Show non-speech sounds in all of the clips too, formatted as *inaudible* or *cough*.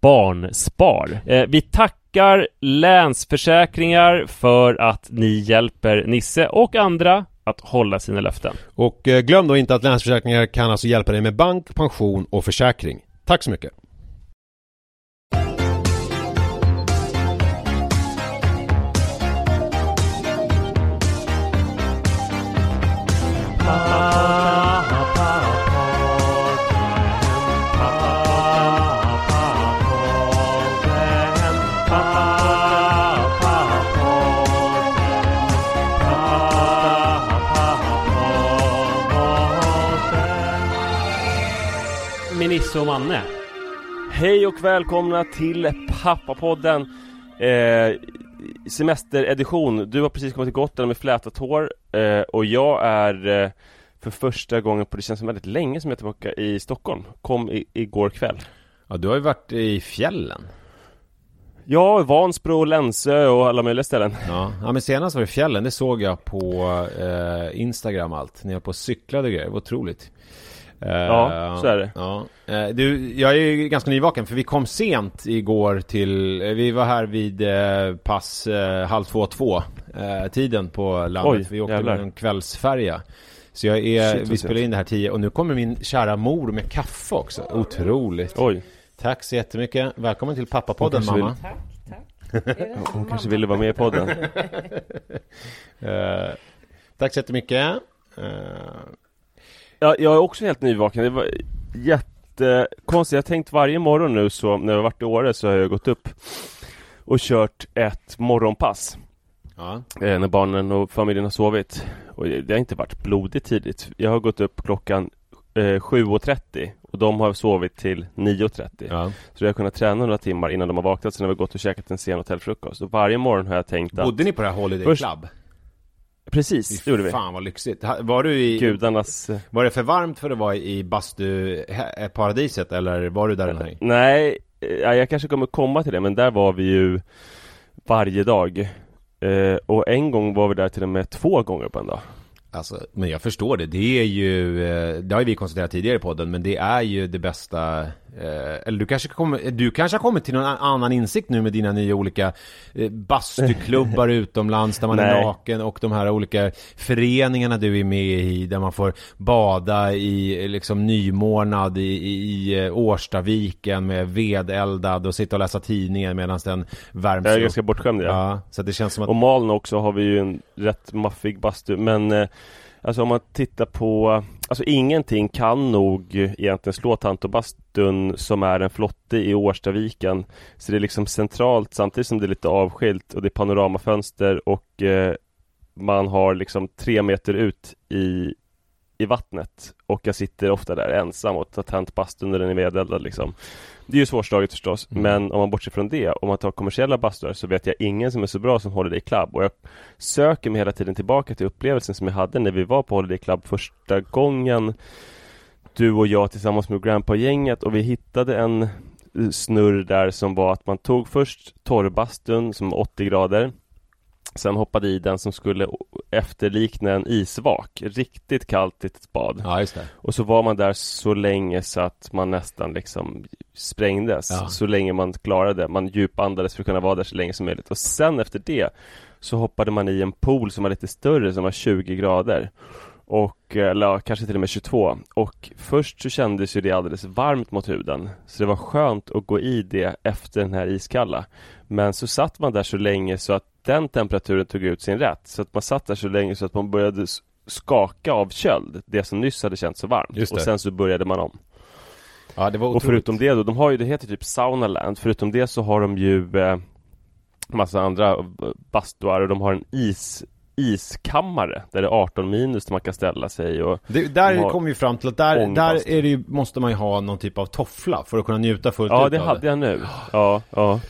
Barnspar. Eh, vi tackar Länsförsäkringar för att ni hjälper Nisse och andra att hålla sina löften. Och eh, glöm då inte att Länsförsäkringar kan alltså hjälpa dig med bank, pension och försäkring. Tack så mycket! Nisse och Manne. Hej och välkomna till Pappapodden eh, Semesteredition. Du har precis kommit till Gotland med flätat hår eh, och jag är eh, för första gången på det känns som väldigt länge som jag är tillbaka i Stockholm. Kom i, igår kväll. Ja, du har ju varit i fjällen. Ja, Vansbro, Länsö och alla möjliga ställen. Ja, ja men senast var det fjällen, det såg jag på eh, Instagram allt. Ni har på cyklade och grejer, det var otroligt. Eh, Ja, så är det. Ja. Eh, du, jag är ju ganska nyvaken för vi kom sent igår till, eh, vi var här vid eh, pass eh, halv två, två eh, tiden på landet. Oj, vi åkte jävlar. med en kvällsfärja. Så jag är, Shit, vi spelar in det här tio och nu kommer min kära mor med kaffe också. Otroligt. Oj, Tack så jättemycket. Välkommen till pappapodden Hon mamma. *laughs* hon kanske ville vara med i podden. *laughs* Eh, tack så jättemycket. Eh, Ja, jag är också helt nyvaken. Det var jättekonstigt. Jag har tänkt varje morgon nu så, när jag varit i Åre så har jag gått upp och kört ett morgonpass. ja. Eh, när barnen och familjen har sovit. Och det det har inte varit blodigt tidigt. Jag har gått upp klockan eh, 7.30 och de har sovit till 9.30. ja. Så jag har kunnat träna några timmar innan de har vaknat. Sen har vi gått och käkat en sen hotellfrukost. Och varje morgon har jag tänkt att... Bodde ni på det här Holiday Först- Club? Precis, det gjorde vi. Fan vad lyxigt. Var du i... Gudarnas... eh, Var det för varmt för att vara i bastu-paradiset eller var du där en helg? Nej, eh, ja, jag kanske kommer komma till det, men där var vi ju varje dag. Eh, och en gång var vi där till och med två gånger på en dag. Alltså, men jag förstår det. Det är ju, eh, det har ju vi konstaterat tidigare i podden, men det är ju det bästa Eh, eller du kanske, kommer, du kanske har kommit till någon annan insikt nu med dina nya olika eh, bastuklubbar *laughs* utomlands där man är naken och de här olika föreningarna du är med i där man får bada i liksom nymornad i, i, eh, Årstaviken med vedeldad och sitta och läsa tidningen medan den värms Jag är ganska bortskämd ja. ja. Så det känns som att... Och Maln också har vi ju en rätt maffig bastu men eh, Alltså om man tittar på Alltså ingenting kan nog egentligen slå Tantobastun som är en flotte i Årstaviken. Så det är liksom centralt samtidigt som det är lite avskilt och det är panoramafönster och eh, man har liksom tre meter ut i, i vattnet och jag sitter ofta där ensam och tar tänt bastun när den är vedeldad liksom. Det är ju svårslaget förstås, mm. men om man bortser från det, om man tar kommersiella bastuar så vet jag ingen som är så bra som Holiday Club och jag söker mig hela tiden tillbaka till upplevelsen som jag hade när vi var på Holiday Club första gången du och jag tillsammans med Grandpa-gänget och vi hittade en snurr där som var att man tog först torrbastun som 80 grader Sen hoppade i den som skulle efterlikna en isvak. Riktigt kallt litet bad. Ja Och så var man där så länge så att man nästan liksom sprängdes. Ja. Så länge man klarade Man djupandades för att kunna vara där så länge som möjligt. Och sen efter det Så hoppade man i en pool som var lite större som var 20 grader. Och, eller kanske till och med 22 Och först så kändes ju det alldeles varmt mot huden. Så det var skönt att gå i det efter den här iskalla. Men så satt man där så länge så att den temperaturen tog ut sin rätt. Så att man satt där så länge så att man började skaka av köld Det som nyss hade känts så varmt. Och sen så började man om. Ja det var otroligt. Och förutom det då, de har ju, det heter typ Saunaland. Förutom det så har de ju eh, Massa andra bastuar och de har en is iskammare där det är 18 minus där man kan ställa sig och det, Där kommer vi fram till att där, där är det ju, måste man ju ha någon typ av toffla för att kunna njuta fullt ja, ut Ja det hade det. jag nu. Ja, ja.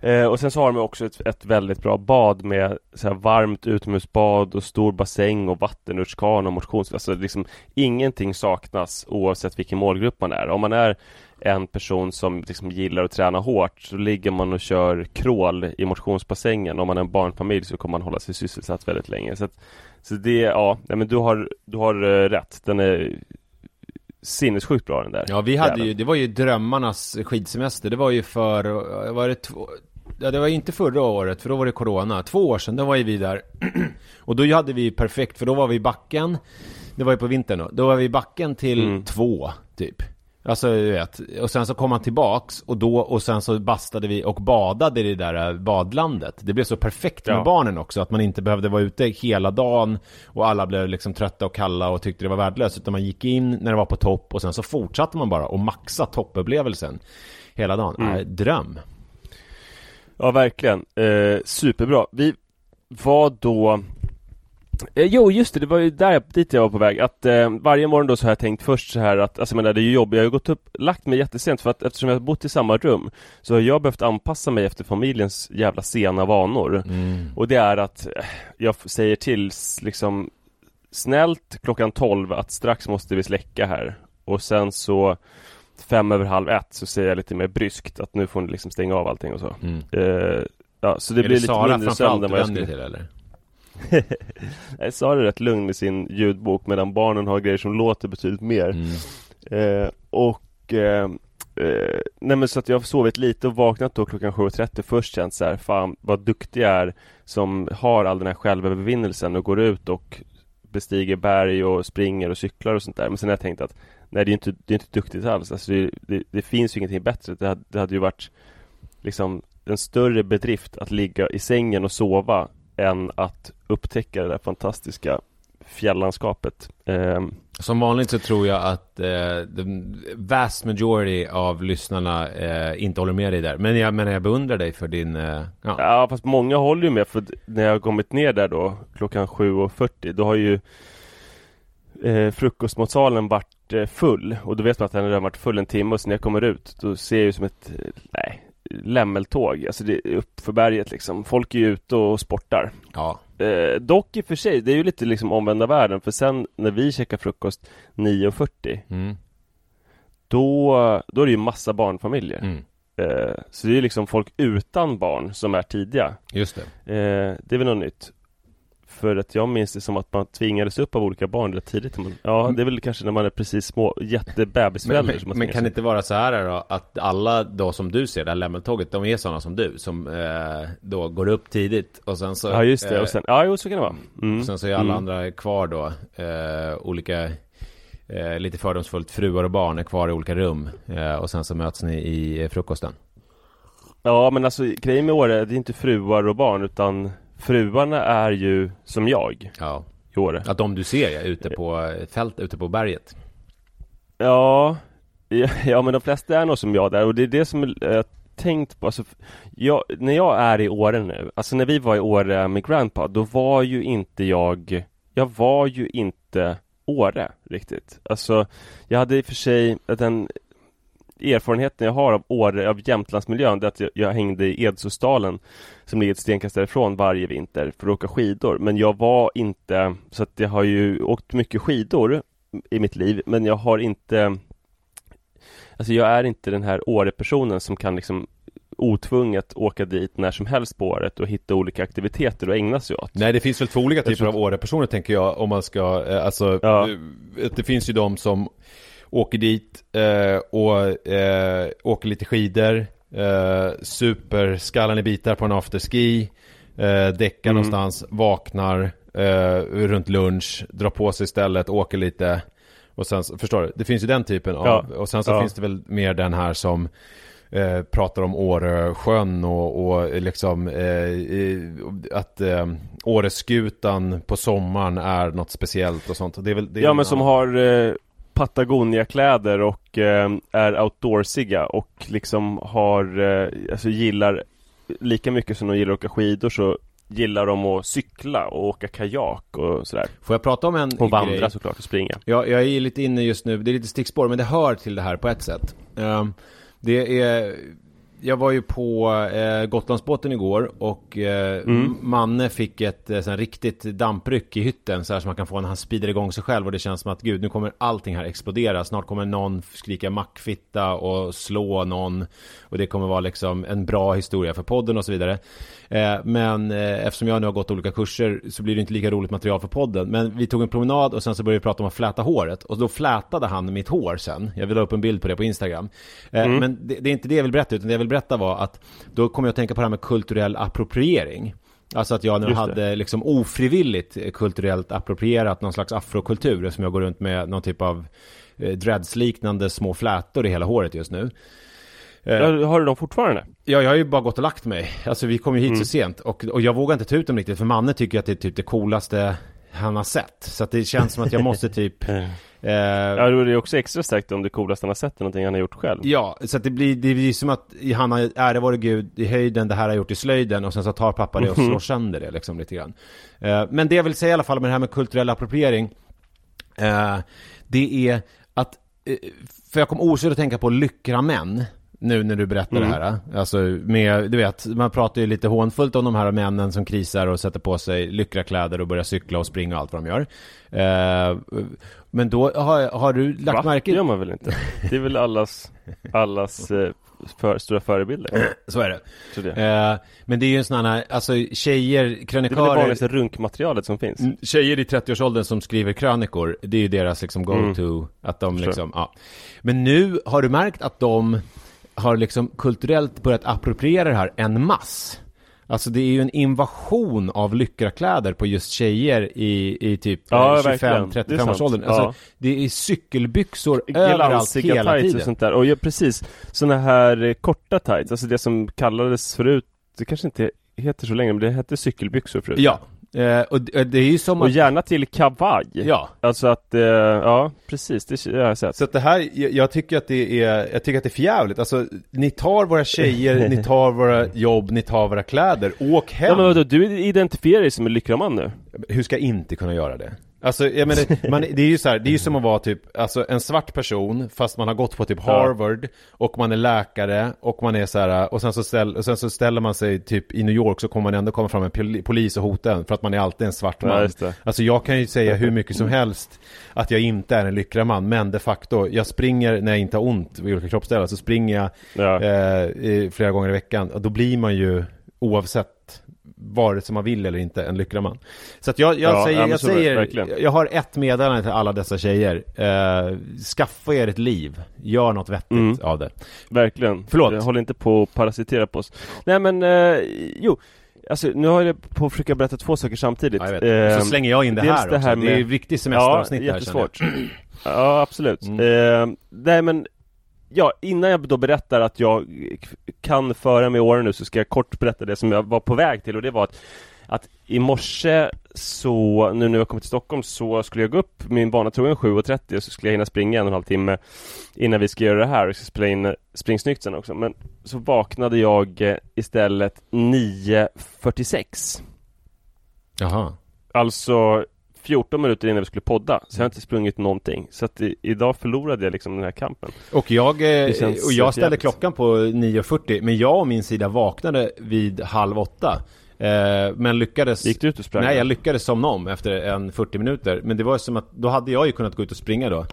Eh, Och sen så har de också ett, ett väldigt bra bad med så här varmt utomhusbad och stor bassäng och vattenrutschkana och motions... Alltså liksom ingenting saknas oavsett vilken målgrupp man är. Om man är en person som liksom gillar att träna hårt så ligger man och kör crawl i motionsbassängen. Om man är en barnfamilj så kommer man hålla sig sysselsatt väldigt länge. Så, att, så det, ja, nej, men du har, du har uh, rätt. Den är sinnessjukt bra den där. Ja, vi hade ju, det var ju drömmarnas skidsemester. Det var ju för, var det två, Ja, det var inte förra året, för då var det Corona. Två år sedan, då var ju vi där. *clears throat* och då hade vi perfekt, för då var vi i backen. Det var ju på vintern då. Då var vi i backen till mm. två, typ. Alltså du vet, och sen så kom han tillbaks och då, och sen så bastade vi och badade i det där badlandet. Det blev så perfekt med ja. barnen också, att man inte behövde vara ute hela dagen och alla blev liksom trötta och kalla och tyckte det var värdelöst. Utan man gick in när det var på topp och sen så fortsatte man bara och maxa toppupplevelsen hela dagen. Mm. Äh, dröm! Ja, verkligen. Eh, superbra. Vi var då Eh, jo just det, det var ju där dit jag var på väg att eh, varje morgon då så har jag tänkt först så här att, alltså jag menar det är ju jobbigt, jag har ju gått upp, lagt mig jättesent för att eftersom jag har bott i samma rum Så har jag behövt anpassa mig efter familjens jävla sena vanor mm. Och det är att eh, jag säger till liksom Snällt klockan 12 att strax måste vi släcka här Och sen så Fem över halv ett så säger jag lite mer bryskt att nu får ni liksom stänga av allting och så mm. eh, Ja så det är blir det lite Sara mindre sömn än vad jag skulle till, eller? *laughs* Sara är rätt lugn i sin ljudbok medan barnen har grejer som låter betydligt mer. Mm. Eh, och eh, eh, Nej men så att jag har sovit lite och vaknat då klockan 7.30 Först känt så här, fan vad duktig jag är Som har all den här självövervinnelsen och går ut och Bestiger berg och springer och cyklar och sånt där Men sen har jag tänkt att Nej det är inte, det är inte duktigt alls alltså det, det, det finns ju ingenting bättre det hade, det hade ju varit Liksom en större bedrift att ligga i sängen och sova än att upptäcka det där fantastiska fjällandskapet. Eh, Som vanligt så tror jag att eh, the vast majority av lyssnarna eh, inte håller med dig där. Men jag, men jag beundrar dig för din... Eh, ja. ja, fast många håller ju med för när jag har kommit ner där då klockan 7.40 då har ju eh, frukostmatsalen varit eh, full och då vet man att den har varit full en timme och så när jag kommer ut då ser jag ju som ett, eh, nej, lämmeltåg, alltså det är upp för berget liksom. Folk är ju ute och sportar. Ja. Eh, dock i och för sig, det är ju lite liksom omvända världen, för sen när vi käkar frukost 9.40 mm. då, då är det ju massa barnfamiljer. Mm. Eh, så det är liksom folk utan barn som är tidiga. Just det. Eh, det är väl något nytt. För att jag minns det som att man tvingades upp av olika barn rätt tidigt. Ja, det är väl kanske när man är precis små jättebebisföräldrar Men, men, men kan det inte vara så här då att alla då som du ser det här lämmeltåget, de är sådana som du som eh, då går upp tidigt och sen så Ja just det, eh, och sen, ja jo så kan det vara. Mm. och sen så är alla Mm. andra kvar då eh, olika eh, lite fördomsfullt fruar och barn är kvar i olika rum eh, och sen så möts ni i eh, frukosten. Ja men alltså grejen med Åre, det är inte fruar och barn utan fruarna är ju som jag Ja. i Åre. Att de du ser ja, ute på eh, fält, ute på berget. Ja, ja, men de flesta är nog som jag där och det är det som jag har tänkt på. Alltså, jag, när jag är i Åre nu, alltså när vi var i Åre med Grandpa, då var ju inte jag, jag var ju inte Åre riktigt. Alltså, jag hade i och för sig den erfarenheten jag har av Åre, av Jämtlandsmiljön, det är att jag, jag hängde i Edsåsdalen som ligger ett stenkast därifrån varje vinter för att åka skidor. Men jag var inte, så att jag har ju åkt mycket skidor i mitt liv, men jag har inte Alltså jag är inte den här Åre-personen som kan liksom otvunget åka dit när som helst på året och hitta olika aktiviteter och ägna sig åt. Nej det finns väl två olika typer av Åre-personer tänker jag om man ska, eh, alltså Ja. eh, Det finns ju de som åker dit eh, och eh, åker lite skidor eh, Super skallen i bitar på en afterski eh, Däckar Mm. någonstans, vaknar eh, runt lunch, drar på sig istället, åker lite Och sen, förstår du? Det finns ju den typen av, Ja. och sen så Ja. finns det väl mer den här som eh, pratar om Åresjön och, och liksom eh, att eh, Åreskutan på sommaren är något speciellt och sånt. Det är väl, det är Ja men som har eh, Patagonia-kläder och eh, är outdoorsiga och liksom har, eh, alltså gillar lika mycket som de gillar att åka skidor så gillar de att cykla och åka kajak och sådär. Får jag prata om en Och vandra grej? såklart och springa. Ja, jag är lite inne just nu, det är lite stickspår, men det hör till det här på ett sätt. Ehm, det är, jag var ju på eh, Gotlandsbåten igår och eh, Mm. Manne fick ett eh, riktigt dampryck i hytten så här som man kan få när han speedar igång sig själv och det känns som att gud, nu kommer allting här explodera. Snart kommer någon skrika mackfitta och slå någon och det kommer vara liksom en bra historia för podden och så vidare. Eh, men eh, eftersom jag nu har gått olika kurser så blir det inte lika roligt material för podden. Men vi tog en promenad och sen så började vi prata om att fläta håret. Och då flätade han mitt hår sen. Jag vill ha upp en bild på det på Instagram. Eh, Men det, det är inte det jag vill berätta, utan det jag vill berätta var att då kom jag att tänka på det här med kulturell appropriering. Alltså att jag nu Just det. hade liksom ofrivilligt kulturellt approprierat någon slags afrokultur som jag går runt med någon typ av eh, dreadsliknande små flätor i hela håret just nu. Eh, har du dem fortfarande? Ja, jag har ju bara gått och lagt mig. Alltså vi kom ju hit Mm. så sent och, och jag vågar inte ta ut dem riktigt för Manne tycker att det är typ det coolaste han har sett. Så att det känns som att jag måste typ... *laughs* Eh, Ja, då är det också extra starkt om det coolaste han har sett är någonting han har gjort själv. Ja, så att det blir, det blir som att han har ära vare Gud i höjden, det här har gjort i slöjden och sen så tar pappa det och Mhm. slår sönder det liksom lite grann. Eh, men det jag vill säga i alla fall med det här med kulturell appropriering, eh, det är att, eh, för jag kom osökt att tänka på lyckra män. Nu när du berättar Mm. det här. Alltså med, du vet, man pratar ju lite hånfullt om de här männen som krisar och sätter på sig lyckra kläder och börjar cykla och springa och allt vad de gör. Eh, men då har, har du lagt Va? märke Det gör man väl inte? Det är väl allas, allas eh, för, stora förebilder? *clears throat* Så är det. Så det. Eh, men det är ju en sån här, alltså tjejer, det är väl det krönikörer vanligaste runkmaterialet som finns? Mm, Tjejer i 30-årsåldern som skriver krönikor, det är ju deras liksom go-to, att de liksom, ja. Men nu har du märkt att de har liksom kulturellt börjat appropriera det här en mass. Alltså det är ju en invasion av lyckrakläder på just tjejer i, i typ Ja, eh, verkligen. Det är 25-35 sant. års åldern. Alltså Ja. det är cykelbyxor överallt Glansiga hela tights och tiden. sånt där. Och ja, precis. Såna här eh, korta tights, alltså det som kallades förut, det kanske inte heter så länge, men det hette cykelbyxor förut. Ja, eh, och det det är ju som Och att... gärna till kavaj. Ja, Alltså att, eh, ja precis, det har jag sett. Så att det här, jag, jag tycker att det är, jag tycker att det är förjävligt. Alltså, ni tar våra tjejer, ni *laughs* tar våra jobb, ni tar våra kläder. Åk hem! Ja men vadå, du identifierar dig som en lyckraman nu? Hur ska jag inte kunna göra det? Alltså, jag menar, man, det är ju så här, det är ju som att vara typ, alltså en svart person, fast man har gått på typ Harvard, och man är läkare, och man är så här, och sen så, ställ, och sen så ställer man sig typ i New York, så kommer man ändå komma fram med pol- polis och hota en, för att man är alltid en svart Ja, man. det. Alltså jag kan ju säga hur mycket som helst, att jag inte är en lyckraman, men de facto, jag springer när jag inte har ont vid olika kroppsdelar, så springer jag Ja. eh, flera gånger i veckan, och då blir man ju, oavsett vare sig man vill eller inte, en lyckraman. Så att jag, jag Ja, säger, ja, jag, det, säger verkligen. jag har ett meddelande till alla dessa tjejer. Eh, skaffa er ett liv. Gör något vettigt Mm. av det. Verkligen. Förlåt. Jag håller inte på att parasitera på oss. Nej men, eh, jo. Alltså nu har jag på att försöka berätta två saker samtidigt. Ja. Eh, så slänger jag in det här det också. här Det är ju med- riktigt Ja, semesteravsnitt här känner jag. jättesvårt. *clears throat* ja, absolut. Mm. Eh, nej men, ja, innan jag då berättar att jag kan föra med åren nu så ska jag kort berätta det som jag var på väg till och det var att att i morse så, nu när jag kommit till Stockholm så skulle jag gå upp min bana trogen 7.30 och så skulle jag hinna springa en och en halv timme innan vi ska göra det här och ska spela in Springsnyggt sen också. Men så vaknade jag eh, istället 9.46. Jaha. Alltså 14 minuter innan vi skulle podda. Så jag har inte sprungit någonting. Så att i, idag förlorade jag liksom den här kampen. Och jag, eh, och jag ställde klockan på 9.40 Men jag och min sida vaknade vid halv åtta eh, Men lyckades Gick du ut och sprang? Nej, jag lyckades somna om efter en 40 minuter Men det var som att, då hade jag ju kunnat gå ut och springa då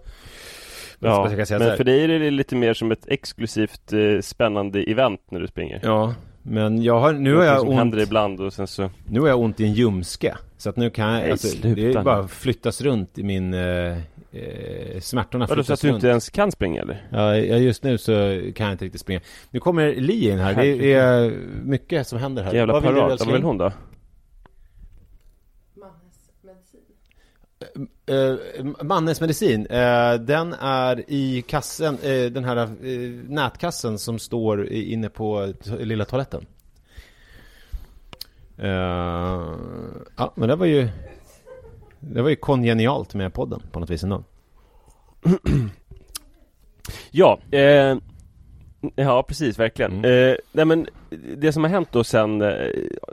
Ja, men för dig är det lite mer som ett exklusivt eh, spännande event när du springer. Ja, men jag har, nu har jag som ont händer ibland och sen så... Nu har jag ont i en ljumske. Så att nu kan jag, Nej, alltså, sluta det är bara flyttas runt i min eh, eh, Smärtorna Vadå, så flyttas att du runt. inte ens kan springa eller? Ja, just nu så kan jag inte riktigt springa. Nu kommer Li in här, det är mycket som händer här. Jävla Vad parat. Vad vill hon då? Eh, Mannes medicin, eh, den är i kassen, eh, den här eh, nätkassen som står inne på lilla toaletten. Eh, ja, men det var ju Det var ju kongenialt med podden på något vis ändå. *clears throat* Ja, eh, ja precis, verkligen. Mm. Eh, nej men det som har hänt då sen, eh,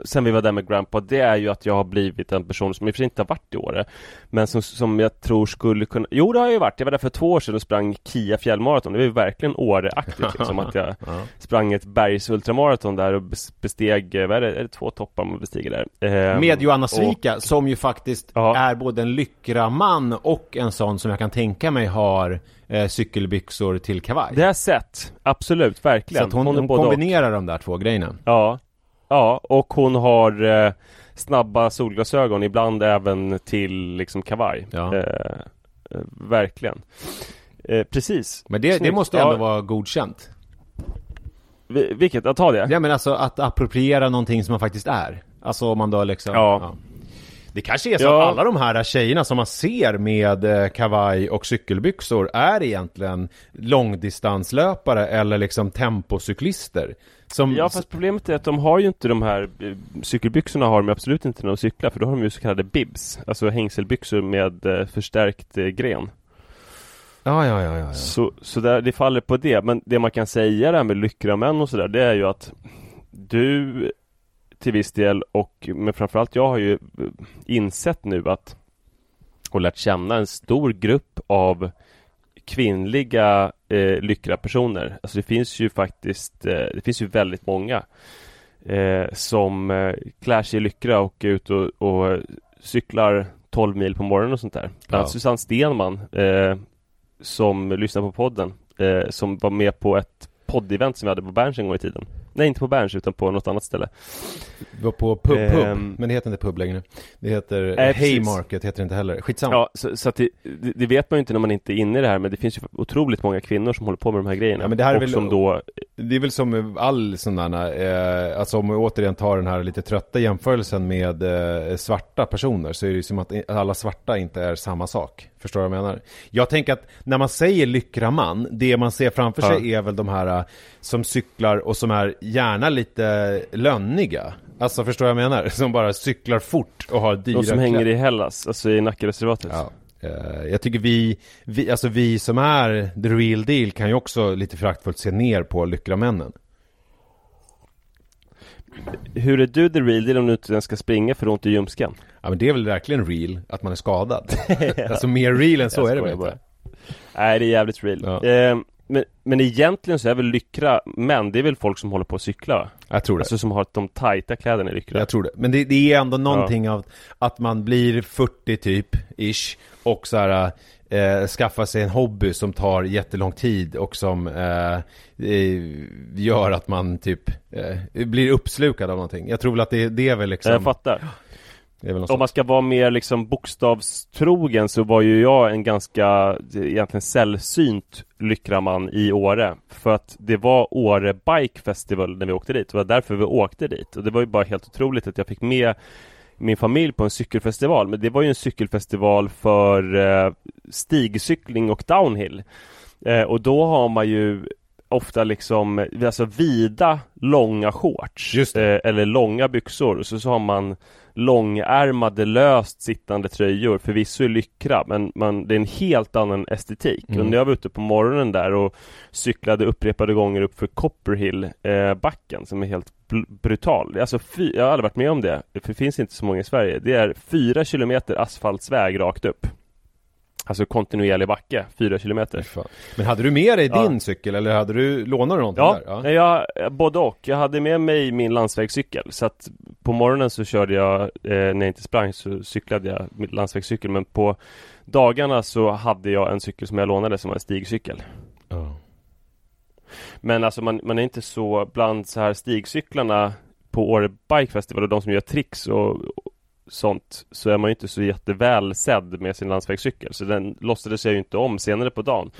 sen vi var där med Grandpa, det är ju att jag har blivit en person som i och för sig inte har varit i Åre, men som, som jag tror skulle kunna, jo det har jag ju varit, jag var där för två år sedan och sprang Kia fjällmaraton, det var ju verkligen Åre-aktigt *laughs* liksom, att jag Ja. sprang ett bergsultramaraton där och bes- besteg, eh, vad är det, är det två toppar man bestiger där? Eh, Med Johanna och- Svika som ju faktiskt Ja. är både en lyckraman och en sån som jag kan tänka mig har eh, cykelbyxor till kavaj. Det har jag sett, absolut, verkligen. Så att hon, är hon både och. kombinerar de där två grejerna. Ja, ja och hon har eh, snabba solglasögon, ibland även till liksom kavaj. Ja. Eh, eh, verkligen. Eh, precis. Men det, det måste ändå Ja, vara godkänt. vi- Vilket? Jag tar det? Ja men alltså att appropriera någonting som man faktiskt är. Alltså om man då liksom... Ja. Det kanske är så Ja. att alla de här tjejerna som man ser med eh, kavaj och cykelbyxor är egentligen långdistanslöpare eller liksom tempocyklister. Som, Ja fast problemet är att de har ju inte de här eh, Cykelbyxorna har de absolut inte när de cyklar för då har de ju så kallade bibs Alltså hängselbyxor med eh, förstärkt eh, gren ja, ja, ja, ja, ja. Så, så där, det faller på det Men det man kan säga där med lyckramän och sådär Det är ju att Du Till viss del och Men framförallt jag har ju insett nu att Och lärt känna en stor grupp av Kvinnliga eh, lyckrapersoner Alltså det finns ju faktiskt eh, Det finns ju väldigt många eh, Som eh, klär sig i lyckra och är ute och, och cyklar 12 mil på morgonen och sånt där. Bland annat Ja. Susanne Stenman eh, Som lyssnar på podden eh, Som var med på ett poddevent som vi hade på Berns en gång i tiden Nej inte på Berns utan på något annat ställe Det var på pub, pub Ehm. men det heter inte pub längre. Det heter precis. Haymarket, heter det inte heller. Skitsamma. Ja, så, så att det, det vet man ju inte när man inte är inne i det här Men det finns ju otroligt många kvinnor som håller på med de här grejerna Ja, men det här är Och väl- som då Det är väl som all där, eh, alltså om vi återigen tar den här lite trötta jämförelsen med eh, svarta personer så är det ju som att alla svarta inte är samma sak. Förstår du vad jag menar? Jag tänker att när man säger lyckraman, det man ser framför Ja. sig är väl de här eh, som cyklar och som är gärna lite lönniga. Alltså förstår du vad jag menar? *laughs* Som bara cyklar fort och har dyra De som hänger i Hellas, alltså i Nackareservatet Ja. Eh, Jag tycker vi, vi, alltså vi som är the real deal kan ju också lite föraktfullt se ner på lyckramännen. Hur är du the real deal om du inte ens ska springa för ont i ljumsken? Ja men det är väl verkligen real, att man är skadad. *laughs* alltså mer real än så är det väl inte? Nej det är jävligt real Ja. eh, men, men egentligen så är väl lyckra män, det är väl folk som håller på att cykla va? Jag tror det. Alltså som har de tajta kläderna i lyckra Jag tror det. Men det, det är ändå någonting av att man blir 40 typ, ish, och så här eh, skaffa sig en hobby som tar jättelång tid och som eh, gör att man typ eh, blir uppslukad av någonting. Jag tror väl att det, det är väl liksom... Jag fattar. Det är väl något Om man ska vara mer liksom bokstavstrogen så var ju jag en ganska egentligen sällsynt lyckraman i Åre. För att det var Åre Bike Festival när vi åkte dit. Det var därför vi åkte dit. Och det var ju bara helt otroligt att jag fick med min familj på en cykelfestival. Men det var ju en cykelfestival för eh, stigcykling och downhill. Eh, och då har man ju ofta liksom alltså vida långa shorts. Eh, eller långa byxor. Så, så har man långärmade löst sittande tröjor. Förvisso i lyckra men man, det är en helt annan estetik. Mm. Och när jag var ute på morgonen där och cyklade upprepade gånger upp för Copperhill eh, backen som är helt brutal. Alltså fy, jag har aldrig varit med om det. För det finns inte så många i Sverige. Det är fyra kilometer asfaltsväg rakt upp. Alltså kontinuerlig backe, fyra kilometer. Fan. Men hade du med dig Ja. din cykel eller hade du, lånade du någonting Ja, där? nej, jag, både och. Jag hade med mig min landsvägscykel så att på morgonen så körde jag, eh, när jag inte sprang så cyklade jag min landsvägscykel men på dagarna så hade jag en cykel som jag lånade som var en stigcykel. Ja. Men alltså man, man är inte så bland så här stigcyklarna på Åre Bike Festival och de som gör tricks och sånt så är man ju inte så jätteväl sedd med sin landsvägscykel så den låtsades jag ju inte om senare på dagen.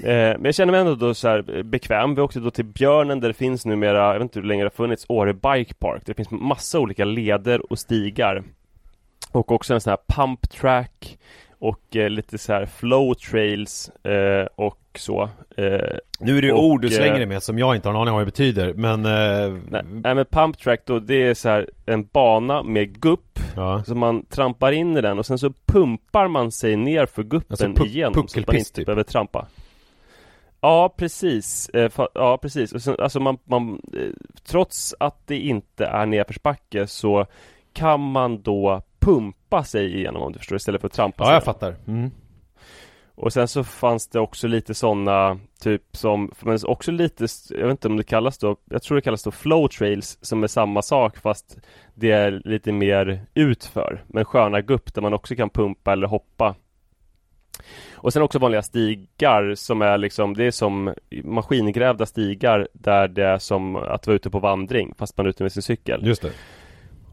Eh, men jag känner mig ändå då så här eh, bekväm. Vi åkte då till Björnen där det finns numera, jag vet inte hur länge det har funnits, Åre Bike Park. Det finns massa olika leder och stigar. Och också en sån här pump track och eh, lite så här flow trails eh, och så. Eh, Nu är det Och, ord du eh, slänger dig med som jag inte har en aning om vad det betyder men... Eh, nej, nej men pump track då, det är så här en bana med gupp ja. Så man trampar in i den och sen så pumpar man sig ner för guppen Alltså puck- igenom så att man inte typ. behöver trampa Ja precis, ja precis och sen, alltså man, man Trots att det inte är nedförsbacke så kan man då pumpa sig igenom om du förstår istället för att trampa ja, sig jag fattar. Mm. och sen så fanns det också lite sådana Typ som, men också lite Jag vet inte om det kallas då Jag tror det kallas då flow trails Som är samma sak fast Det är lite mer utför Men sköna gupp där man också kan pumpa eller hoppa Och sen också vanliga stigar som är liksom Det är som maskingrävda stigar Där det är som att vara ute på vandring Fast man är ute med sin cykel Just det.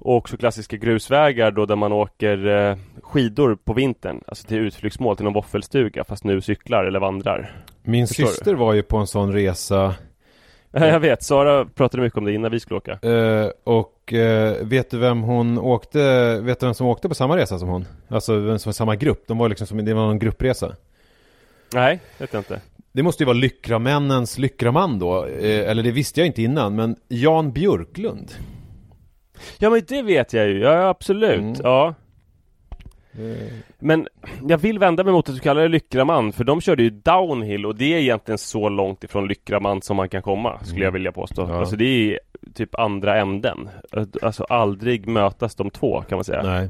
Och också klassiska grusvägar då där man åker eh, skidor på vintern Alltså till utflyktsmål till någon våffelstuga fast nu cyklar eller vandrar. Min Förstår du? syster var ju på en sån resa. Ja, *laughs* jag vet, Sara pratade mycket om det innan vi skulle åka. Eh, Och eh, vet du vem hon åkte, vet du vem som åkte på samma resa som hon? Alltså vem som var samma grupp, de var liksom som, det var en gruppresa. Nej, vet jag inte. Det måste ju vara Lyckramännens Lyckraman då, eh, eller det visste jag inte innan, men Jan Björklund Ja men det vet jag ju, ja absolut, Mm. ja. Men jag vill vända mig mot att du kallar det Lyckraman För de körde ju downhill och det är egentligen så långt ifrån Lyckraman som man kan komma Skulle jag vilja påstå. Mm. Ja. Alltså det är typ andra änden. Alltså aldrig mötas de två kan man säga. Nej.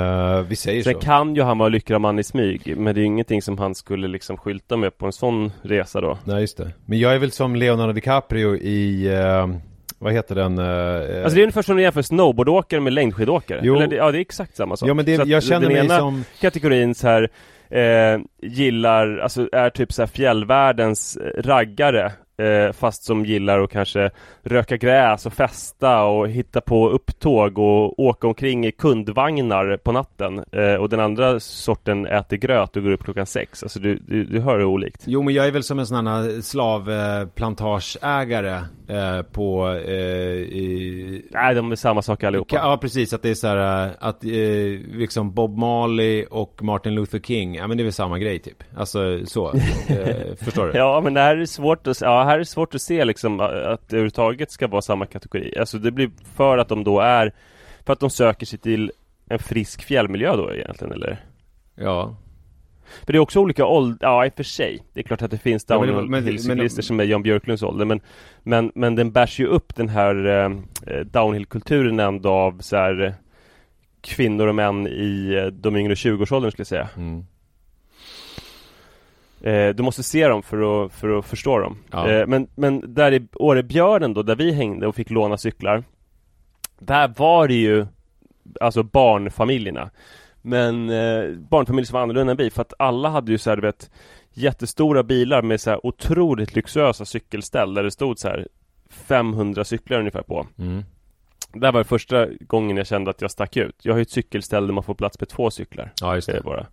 Eh, Vi säger Sen så. kan ju han vara Lyckraman i smyg Men det är ju ingenting som han skulle liksom skylta med på en sån resa då. Nej just det. Men jag är väl som Leonardo DiCaprio i, eh, vad heter den? eh, Alltså det är ungefär som att jämför snowboardåkare med längdskidåkare Jo. Eller det, Ja det är exakt samma sak Ja men det, jag känner mig som kategorin så här eh, Gillar, alltså är typ så här fjällvärldens eh, raggare eh, Fast som gillar att kanske röka gräs och festa och hitta på upptåg och åka omkring i kundvagnar på natten. Eh, Och den andra sorten äter gröt och går upp klockan sex. Alltså du, du, du hör hur olikt. Jo men jag är väl som en sån här slavplantageägare eh, på... Eh, i, Nej de är samma sak allihopa. Ja precis, att det är så här att eh, liksom Bob Marley och Martin Luther King, ja men det är väl samma grej typ. Alltså så, eh, förstår du? *laughs* Ja men det här är svårt att, ja, här är svårt att se liksom att det överhuvudtaget ska vara samma kategori Alltså det blir för att de då är För att de söker sig till en frisk fjällmiljö då egentligen eller? Ja. För det är också olika ålder, ja i och för sig Det är klart att det finns det- downhill-cyklister som är Jan Björklunds ålder men Men, men den bärs ju upp den här eh, downhill-kulturen ändå av så här eh, Kvinnor och män i eh, de yngre 20-årsåldern skulle jag säga Mm. Eh, du måste se dem för att, för att förstå dem. Ja. Eh, men, men där i Årebjörnen då, där vi hängde och fick låna cyklar. Där var det ju Alltså barnfamiljerna. Men eh, barnfamilj som var annorlunda än vi för att alla hade ju så här, du vet Jättestora bilar med så här otroligt lyxösa cykelställ där det stod så här 500 cyklar ungefär på Mm. Det här var första gången jag kände att jag stack ut Jag har ju ett cykelställ där man får plats med två cyklar Ja, just eh, det. bara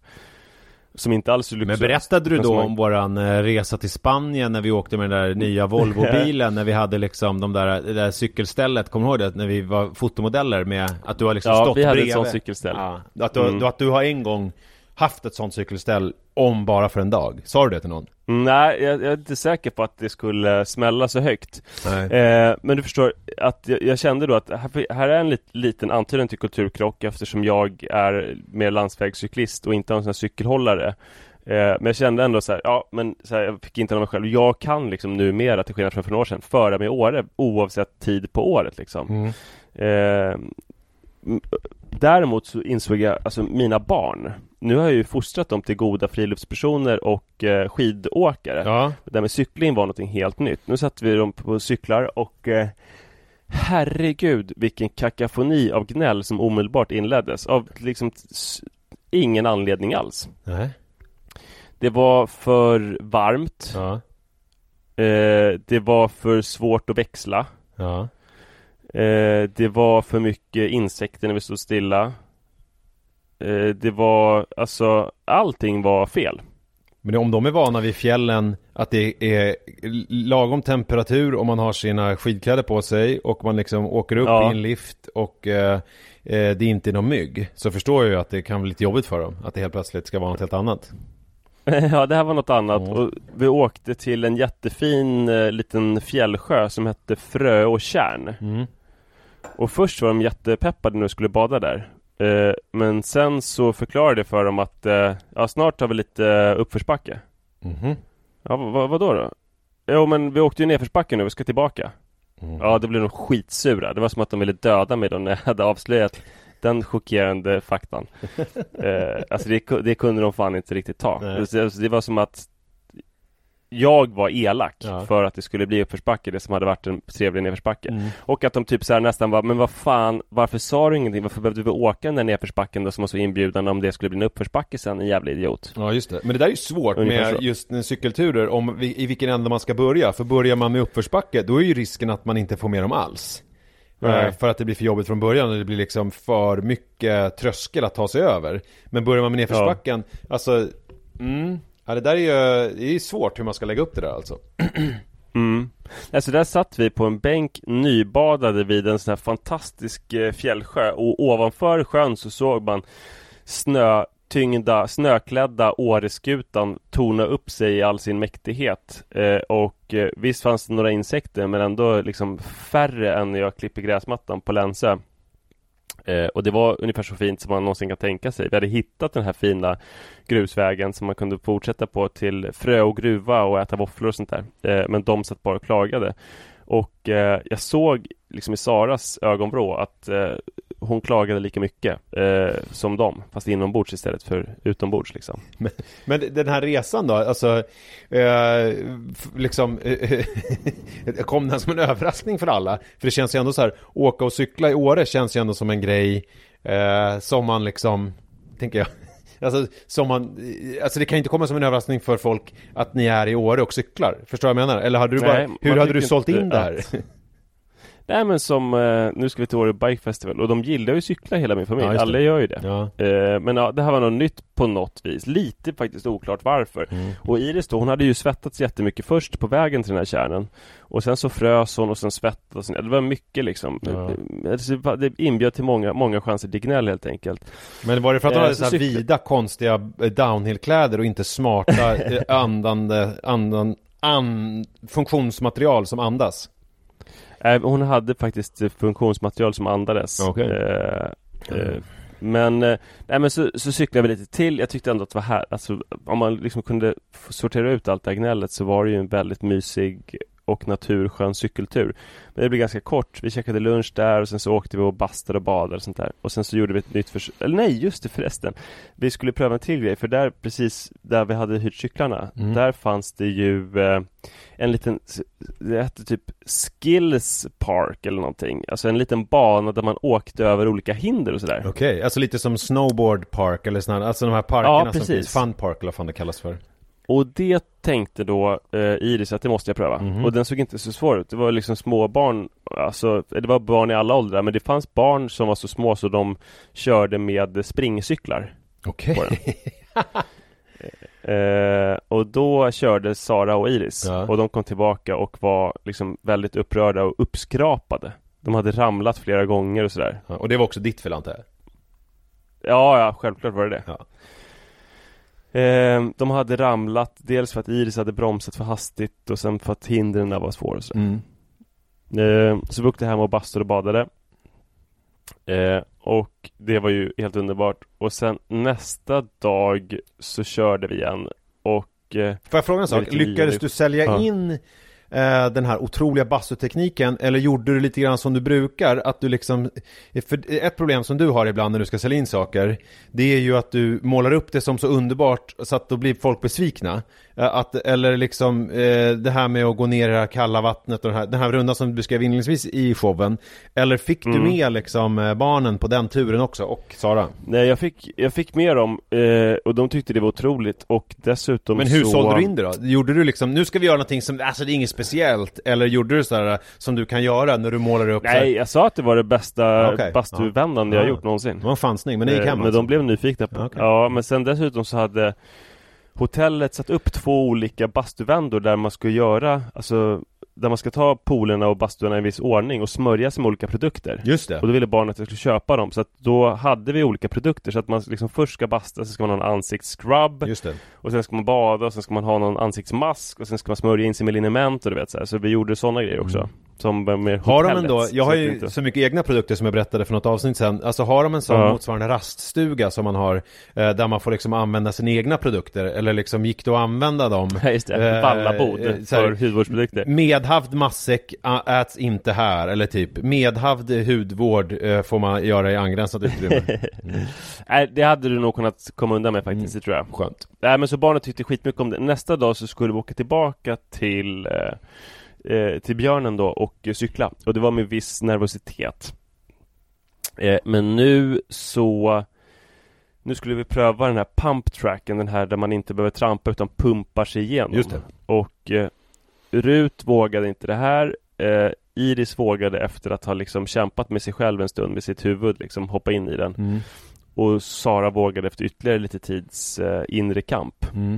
Som inte alls är Men lyxöst berättade du Men då om våran eh, resa till Spanien när vi åkte med den där nya *laughs* Volvo-bilen när vi hade liksom de där, det där cykelstället, kommer du ihåg det? När vi var fotomodeller med att du har liksom Ja, stått vi hade ett bredvid. sånt cykelställ. Ja, att, du, Mm. att du har en gång haft ett sånt cykelställ om bara för en dag. Sa du det till någon? Nej, jag, jag är inte säker på att det skulle smälla så högt. Eh, men du förstår att jag, jag kände då att här, här är en lit, liten antydan till kulturkrock eftersom jag är mer landsvägscyklist och inte har en sån här cykelhållare. Eh, men jag kände ändå så här, ja men så här, jag fick inte mig själv. Jag kan liksom numera till skillnad från för några år sedan föra mig i Åre oavsett tid på året liksom. Mm. Eh, däremot så insåg jag, alltså mina barn Nu har jag ju fostrat dem till goda friluftspersoner och eh, skidåkare Ja. det där med cykling var någonting helt nytt. Nu satte vi dem på cyklar och eh, Herregud vilken kakafoni av gnäll som omedelbart inleddes av liksom ingen anledning alls. Nej. Det var för varmt. Ja. Eh, det var för svårt att växla. Ja. Eh, det var för mycket insekter när vi stod stilla. Eh, det var alltså allting var fel. Men om de är vana vid fjällen att det är lagom temperatur om man har sina skidkläder på sig och man liksom åker upp Ja. i en lift och eh, eh, det är inte någon mygg så förstår jag ju att det kan bli lite jobbigt för dem att det helt plötsligt ska vara något helt annat. *laughs* Ja, det här var något annat. Ja. Och vi åkte till en jättefin eh, liten fjällsjö som hette Frö och Tjärn. Mm. Och först var de jättepeppade när de skulle bada där. Eh, men sen så förklarade jag för dem att eh, ja, snart har vi lite uppförsbacke. Mhm. Ja, vad, vad, vadå då? Jo, men vi åkte ju nedförsbacke nu, vi ska tillbaka. Mm. Ja, det blev de skitsura. Det var som att de ville döda mig då när jag hade avslöjat den chockerande faktan. *laughs* eh, alltså det, det kunde de fan inte riktigt ta. Alltså, det var som att jag var elak Ja. för att det skulle bli uppförsbacke, det som hade varit en trevlig nedförsbacke. Mm. Och att de typ så här nästan var, men vad fan, varför sa du ingenting? Varför behövde vi åka den där nedförsbacken då som var så inbjudande om det skulle bli en uppförsbacke sen, en jävla idiot? Ja just det, men det där är ju svårt Ungefär med så. just cykelturer om vi, i vilken ände man ska börja För börjar man med uppförsbacke då är ju risken att man inte får med dem alls Nej. Eh, För att det blir för jobbigt från början och det blir liksom för mycket tröskel att ta sig över Men börjar man med nedförsbacken, alltså mm, ja, det där är ju, det är ju svårt hur man ska lägga upp det där alltså *clears throat* Mm. Alltså där satt vi på en bänk nybadade vid en sån här fantastisk eh, fjällsjö och ovanför sjön så såg man snötyngda, snöklädda Åreskutan torna upp sig i all sin mäktighet. Eh, och eh, visst fanns det några insekter men ändå liksom färre än när jag klipper gräsmattan på Länsö. Eh, och det var ungefär så fint som man någonsin kan tänka sig. Vi hade hittat den här fina grusvägen som man kunde fortsätta på till Frö och gruva och äta våfflor och sånt där. Eh, men de satt bara och klagade. Och eh, jag såg liksom i Saras ögonvrå att eh, hon klagade lika mycket eh, som dem. Fast inombords istället för utombords liksom. Men den här resan då, alltså eh, liksom eh, *laughs* Kom den som en överraskning för alla? För det känns ju ändå så här, åka och cykla i Åre känns ju ändå som en grej eh, Som man liksom, tänker jag *laughs* Alltså, som man, alltså det kan ju inte komma som en överraskning för folk att ni är i Åre och cyklar Förstår du vad jag menar? Eller hade du bara, Nej, hur hade du sålt in det här? att- *laughs* Nej men som, eh, nu ska vi till Åre Bike Festival och de gillar ju cykla hela min familj. Ja. Alla gör ju det. Ja, Eh, men ja, det här var något nytt på något vis. Lite faktiskt oklart varför. Mm. Och Iris då, hon hade ju svettats jättemycket först på vägen till den här kärnan. Och sen så frös hon och sen svettades hon. Det var mycket liksom. Ja. Eh, alltså, Det inbjöd till många, många chanser till gnäll helt enkelt. Men var det för att de Eh, hade så så vida konstiga eh, downhillkläder och inte smarta *laughs* eh, andande, andan, an, funktionsmaterial som andas? Eh, hon hade faktiskt funktionsmaterial som andades. Okej. Eh, eh, men, eh, nej men så, så cyklade vi lite till. Jag tyckte ändå att det var här, alltså om man liksom kunde sortera ut allt det här gnället så var det ju en väldigt mysig och naturskön cykeltur. Men det blev ganska kort. Vi käkade lunch där och sen så åkte vi och bastade och badade och sånt där. Och sen så gjorde vi ett nytt försök. Eller nej, just det förresten. Vi skulle pröva en till grej för där precis där vi hade hyrt cyklarna. Mm. Där fanns det ju eh, en liten, det hette typ Skills Park eller någonting. Alltså en liten bana där man åkte över olika hinder och sådär. Okej, alltså lite som snowboard park eller sådana, alltså de här parkerna Ja, som precis. finns, fun park eller vad fan det kallas för. Och det tänkte då eh, Iris att det måste jag pröva. Mhm. Och den såg inte så svår ut. Det var liksom små barn, alltså det var barn i alla åldrar. Men det fanns barn som var så små så de körde med springcyklar. Okej. På *laughs* Eh, och då körde Sara och Iris. Ja. Och de kom tillbaka och var liksom väldigt upprörda och uppskrapade. De hade ramlat flera gånger och sådär. Ja, och det var också ditt fel antar jag? Ja, ja, självklart var det det. Ja. Eh, de hade ramlat, dels för att Iris hade bromsat för hastigt och sen för att hindren där var svåra och så. Mm. Eh, så vi åkte hem och bastade och badade. Eh, och det var ju helt underbart. Och sen nästa dag så körde vi igen. Och eh, Får jag fråga en sak? Lyckades du sälja Ja. in eh, den här otroliga bastutekniken eller gjorde du lite grann som du brukar? Att du liksom, för ett problem som du har ibland när du ska sälja in saker Det är ju att du målar upp det som så underbart så att då blir folk besvikna Eh, att, Eller liksom eh, det här med att gå ner i det här kalla vattnet och den här, den här rundan som du beskrev inledningsvis i showen Eller fick du Mm. med liksom eh, barnen på den turen också och Sara? nej, jag fick, jag fick med dem eh, och de tyckte det var otroligt. Och dessutom Men hur så... sålde du in det då? Gjorde du liksom, nu ska vi göra någonting som, alltså det är inget speciellt Eller gjorde du sådär som du kan göra när du målar upp här- Nej, jag sa att det var det bästa Ja, okej. bastuvändande Ja. jag Ja. gjort någonsin. Det var en chansning, men det gick Eh, hem Men alltså. de blev nyfikna på Ja, okej. Ja, men sen dessutom så hade Hotellet satt upp två olika bastuvändor där man skulle göra Alltså Där man ska ta poolerna och bastuerna i en viss ordning och smörja sig med olika produkter. Just det. Och då ville barnen att jag skulle köpa dem. Så att då hade vi olika produkter. Så att man liksom först ska basta, sen ska man ha en ansiktsscrub. Just det. Och sen ska man bada och sen ska man ha någon ansiktsmask och sen ska man smörja in sig med liniment och du vet så här. Så vi gjorde sådana grejer också Som med Mm. Har de ändå, jag har ju så mycket egna produkter som jag berättade för något avsnitt sen Alltså har de en sån Ja. motsvarande raststuga som man har eh, Där man får liksom använda sina egna produkter Eller liksom gick det att använda dem? *laughs* Ja, just det, Eh, vallabod eh, för hudvårdsprodukter Medhavd matsäck äts inte här, eller typ Medhavd hudvård eh, får man göra i angränsat utrymme *laughs* Nej, det hade du nog kunnat komma undan med Mm. faktiskt, det tror jag Skönt Nej men så barnet tyckte skitmycket om det Nästa dag så skulle vi åka tillbaka till eh, eh, Till björnen då och cykla Och det var med viss nervositet eh, Men nu så Nu skulle vi pröva den här pump tracken Den här där man inte behöver trampa utan pumpar sig igenom Just det. Och eh, Rut vågade inte det här eh, Iris vågade efter att ha liksom kämpat med sig själv en stund med sitt huvud liksom hoppa in i den mm. Och Sara vågade efter ytterligare lite tids eh, inre kamp Mm.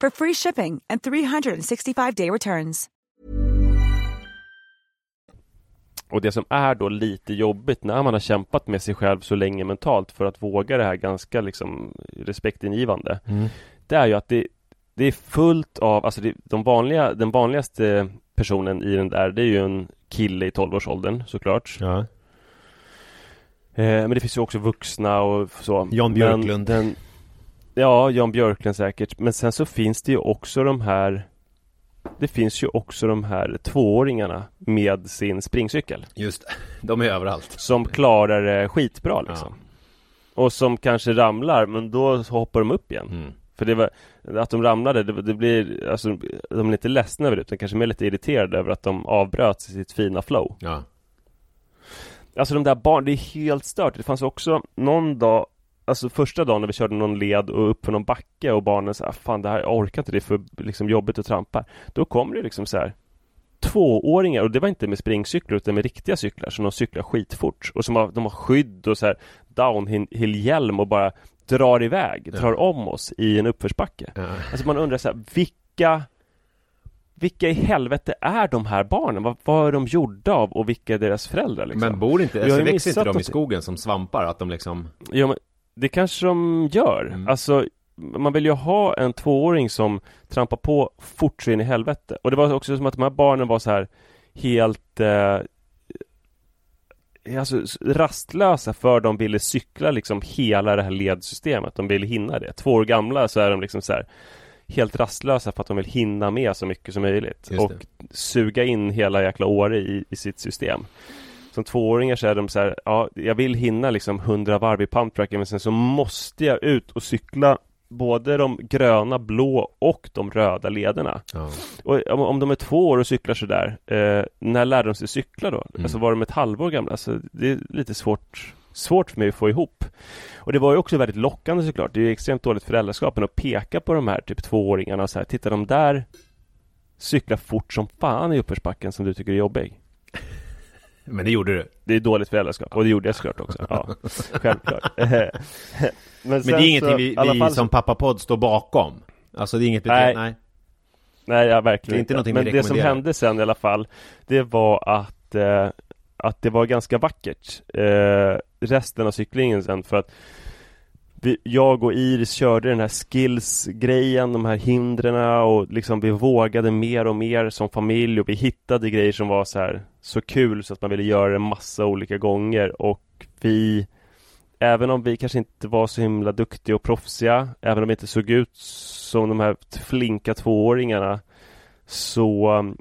for free shipping and 365-day returns. Och det som är då lite jobbigt när man har kämpat med sig själv så länge mentalt för att våga det här ganska liksom respektingivande Mm. Det är ju att det, det är fullt av, alltså det, de vanliga, den vanligaste personen i den där det är ju en kille i 12-årsåldern såklart Ja. eh, Men det finns ju också vuxna och så Jan Björklund. Men den, Ja, Jan Björklund säkert Men sen så finns det ju också de här Det finns ju också de här tvååringarna med sin springcykel Just de är överallt som klarar det skitbra liksom. Och som kanske ramlar, men då hoppar de upp igen. Mm. För det var, att de ramlade, det, det blir, alltså de är inte ledsna över det utan kanske mer lite irriterade över att de avbröt sitt fina flow. Ja. Alltså de där barnen, det är helt stört. Det fanns också någon dag Alltså första dagen när vi körde någon led och upp för någon backe och barnen sa Fan det här, jag orkar inte, det är för liksom, jobbigt att trampa Då kom det liksom så här Tvååringar, och det var inte med springcyklar utan med riktiga cyklar som de cyklar skitfort och som har, de har skydd och så här downhill-hjälm och bara drar iväg, drar om oss i en uppförsbacke Ja. Alltså man undrar så här, vilka vilka i helvete är de här barnen? Vad, vad är de gjorda av och vilka är deras föräldrar liksom? Men bor inte, alltså, växer inte de i skogen som svampar? Att de liksom Ja, men det kanske de gör. Mm. Alltså, man vill ju ha en tvååring som trampar på fort så in i helvete. Och det var också som att de här barnen var så här helt eh, Alltså rastlösa för de ville cykla liksom hela det här ledsystemet. De ville hinna det. Två år gamla så är de liksom så här helt rastlösa för att de vill hinna med så mycket som möjligt. Och suga in hela jäkla Åre i, i sitt system. Som tvååringar så är de så här, ja, jag vill hinna liksom 100 varv i pumptracken men sen så måste jag ut och cykla både de gröna, blå och de röda lederna. ja. Och om, om de är två år och cyklar sådär, eh, när lärde de sig cykla då? Mm. Alltså var de ett halvår gamla? Alltså, det är lite svårt Svårt för mig att få ihop Och det var ju också väldigt lockande såklart Det är ju extremt dåligt föräldraskap Men att peka på de här typ tvååringarna och så här Titta de där Cyklar fort som fan i uppförsbacken som du tycker är jobbig Men det gjorde du. Det är dåligt föräldraskap och det gjorde jag såklart också. Ja, *laughs* självklart. *laughs* Men, Men det är ingenting så, vi, vi fall som pappapodd står bakom. Alltså det är inget Nej. nej. Nej, ja, verkligen Det är inte Men det som hände sen i alla fall Det var att eh, Att det var ganska vackert eh, Resten av cyklingen sen. För att vi, Jag och Iris körde den här skills-grejen De här hindren och liksom vi vågade mer och mer som familj och vi hittade grejer som var så här Så kul så att man ville göra det massa olika gånger och vi Även om vi kanske inte var så himla duktiga och proffsiga Även om vi inte såg ut som de här flinka tvååringarna Så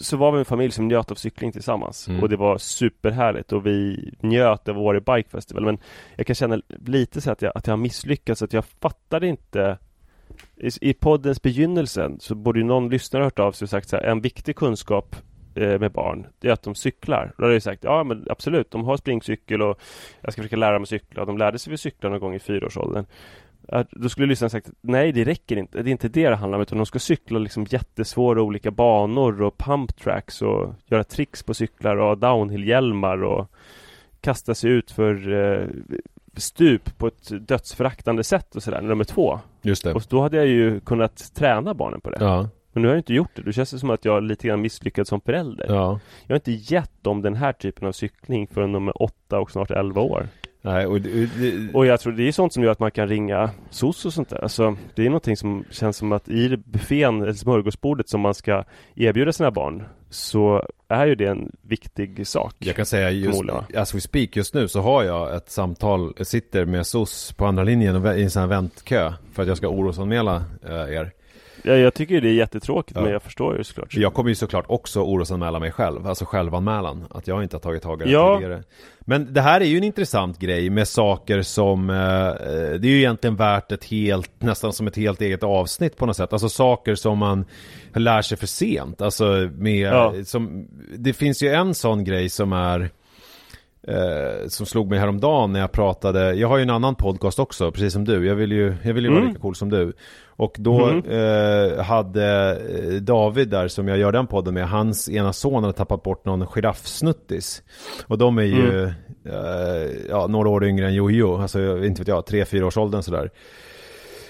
så var vi en familj som njöt av cykling tillsammans Mm. och det var superhärligt och vi njöt av Åre Bike Festival men jag kan känna lite så att jag, att jag har misslyckats att jag fattade inte i, I poddens begynnelse så borde ju någon lyssnare hört av sig och sagt så här, en viktig kunskap eh, med barn det är att de cyklar. Då hade jag sagt ja men absolut, de har springcykel och jag ska försöka lära dem att cykla. De lärde sig väl cykla någon gång i fyraårsåldern. Att- Då skulle lyssnaren sagt nej det räcker inte, det är inte det det handlar om utan de ska cykla liksom jättesvåra olika banor och pump tracks och göra tricks på cyklar och downhillhjälmar och kasta sig ut för eh, stup på ett dödsföraktande sätt och sådär är två. Just det Och då hade jag ju kunnat träna barnen på det. Ja, Men nu har jag inte gjort det. Då känns det som att jag är lite grann misslyckad som förälder. ja Jag har inte gett dem den här typen av cykling förrän de är åtta och snart elva år. Nej, och, det- Och jag tror det är sånt som gör att man kan ringa SOS och sånt där. Alltså, det är någonting som känns som att i buffén, eller smörgåsbordet som man ska erbjuda sina barn så är ju det en viktig sak. Jag kan säga just, as we speak just nu så har jag ett samtal, jag sitter med SOS på andra linjen i en sån här väntkö för att jag ska orosanmäla eh, er. Ja, jag tycker det är jättetråkigt Ja. men jag förstår ju såklart. Jag kommer ju såklart också orosanmäla mig själv, alltså självanmälan, att jag inte har tagit tag i det Ja. tidigare. Men det här är ju en intressant grej med saker som, eh, det är ju egentligen värt ett helt, nästan som ett helt eget avsnitt på något sätt. Alltså saker som man lär sig för sent, alltså med, Ja. som, det finns ju en sån grej som är Eh, som slog mig häromdagen när jag pratade, jag har ju en annan podcast också, precis som du. Jag vill ju, jag vill ju vara Mm. lika cool som du. Och då Mhm. eh, hade eh, David där som jag gör den podden med, hans ena son hade tappat bort någon giraffsnuttis. Och de är ju eh, ja, några år yngre än Jojo, alltså inte vet jag, tre, fyra års åldern sådär.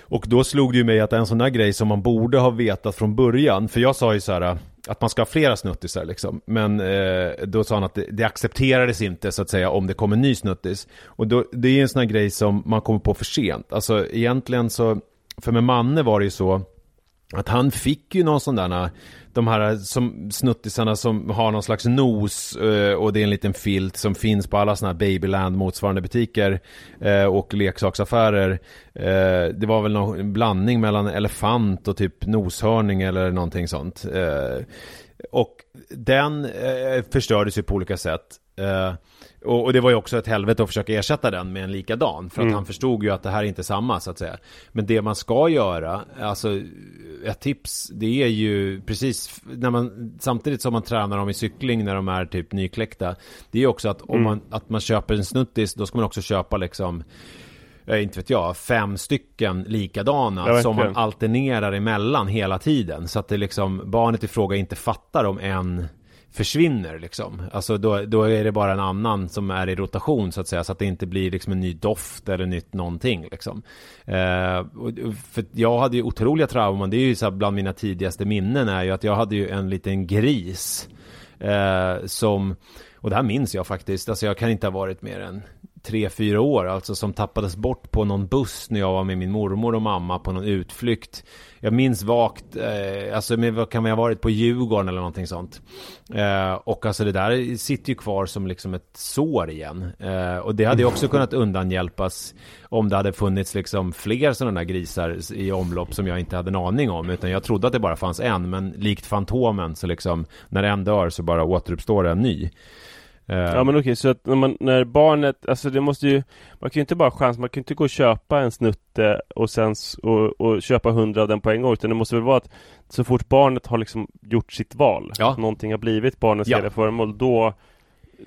Och då slog det ju mig att en sån där grej som man borde ha vetat från början, för jag sa ju så här att man ska ha flera snuttisar liksom. Men eh, då sa han att det, det accepterades inte så att säga om det kom en ny snuttis. Och då, det är ju en sån här grej som man kommer på för sent. Alltså egentligen så, för med Manne var det ju så att han fick ju någon sån där, de här som, snuttisarna som har någon slags nos eh, och det är en liten filt som finns på alla såna här Babyland motsvarande butiker eh, och leksaksaffärer. Eh, det var väl någon blandning mellan elefant och typ noshörning eller någonting sånt. Och den förstördes ju på olika sätt. Eh, och, och det var ju också ett helvete att försöka ersätta den med en likadan. För att Mm. han förstod ju att det här är inte samma så att säga. Men det man ska göra, alltså ett tips, det är ju precis när man, samtidigt som man tränar dem i cykling när de är typ nykläckta. Det är också att om Mm. man, att man köper en snuttis, då ska man också köpa liksom jag inte vet jag, fem stycken likadana Ja, som man alternerar emellan hela tiden. Så att det liksom, barnet i fråga inte fattar om en försvinner liksom. Alltså då, då är det bara en annan som är i rotation så att säga. Så att det inte blir liksom en ny doft eller nytt någonting liksom. Eh, och, för jag hade ju otroliga trauman. Det är ju så här bland mina tidigaste minnen är ju att jag hade ju en liten gris. Eh, som, och det här minns jag faktiskt. Alltså jag kan inte ha varit mer än tre, fyra år, alltså som tappades bort på någon buss när jag var med min mormor och mamma på någon utflykt. Jag minns vagt, eh, alltså kan vi ha varit på Djurgården eller någonting sånt. Eh, och alltså det där sitter ju kvar som liksom ett sår igen. Eh, och det hade ju också kunnat undanhjälpas om det hade funnits liksom fler sådana där grisar i omlopp som jag inte hade en aning om. Utan jag trodde att det bara fanns en, men likt Fantomen så liksom när en dör så bara återuppstår en ny. Eh, Ja men okej, så att när, man, när barnet, alltså det måste ju Man kan ju inte bara chans, man kan ju inte gå och köpa en snutte och sen och, och köpa hundra av den på en gång utan det måste väl vara att Så fort barnet har liksom gjort sitt val, Ja. någonting har blivit barnets Ja. föremål, då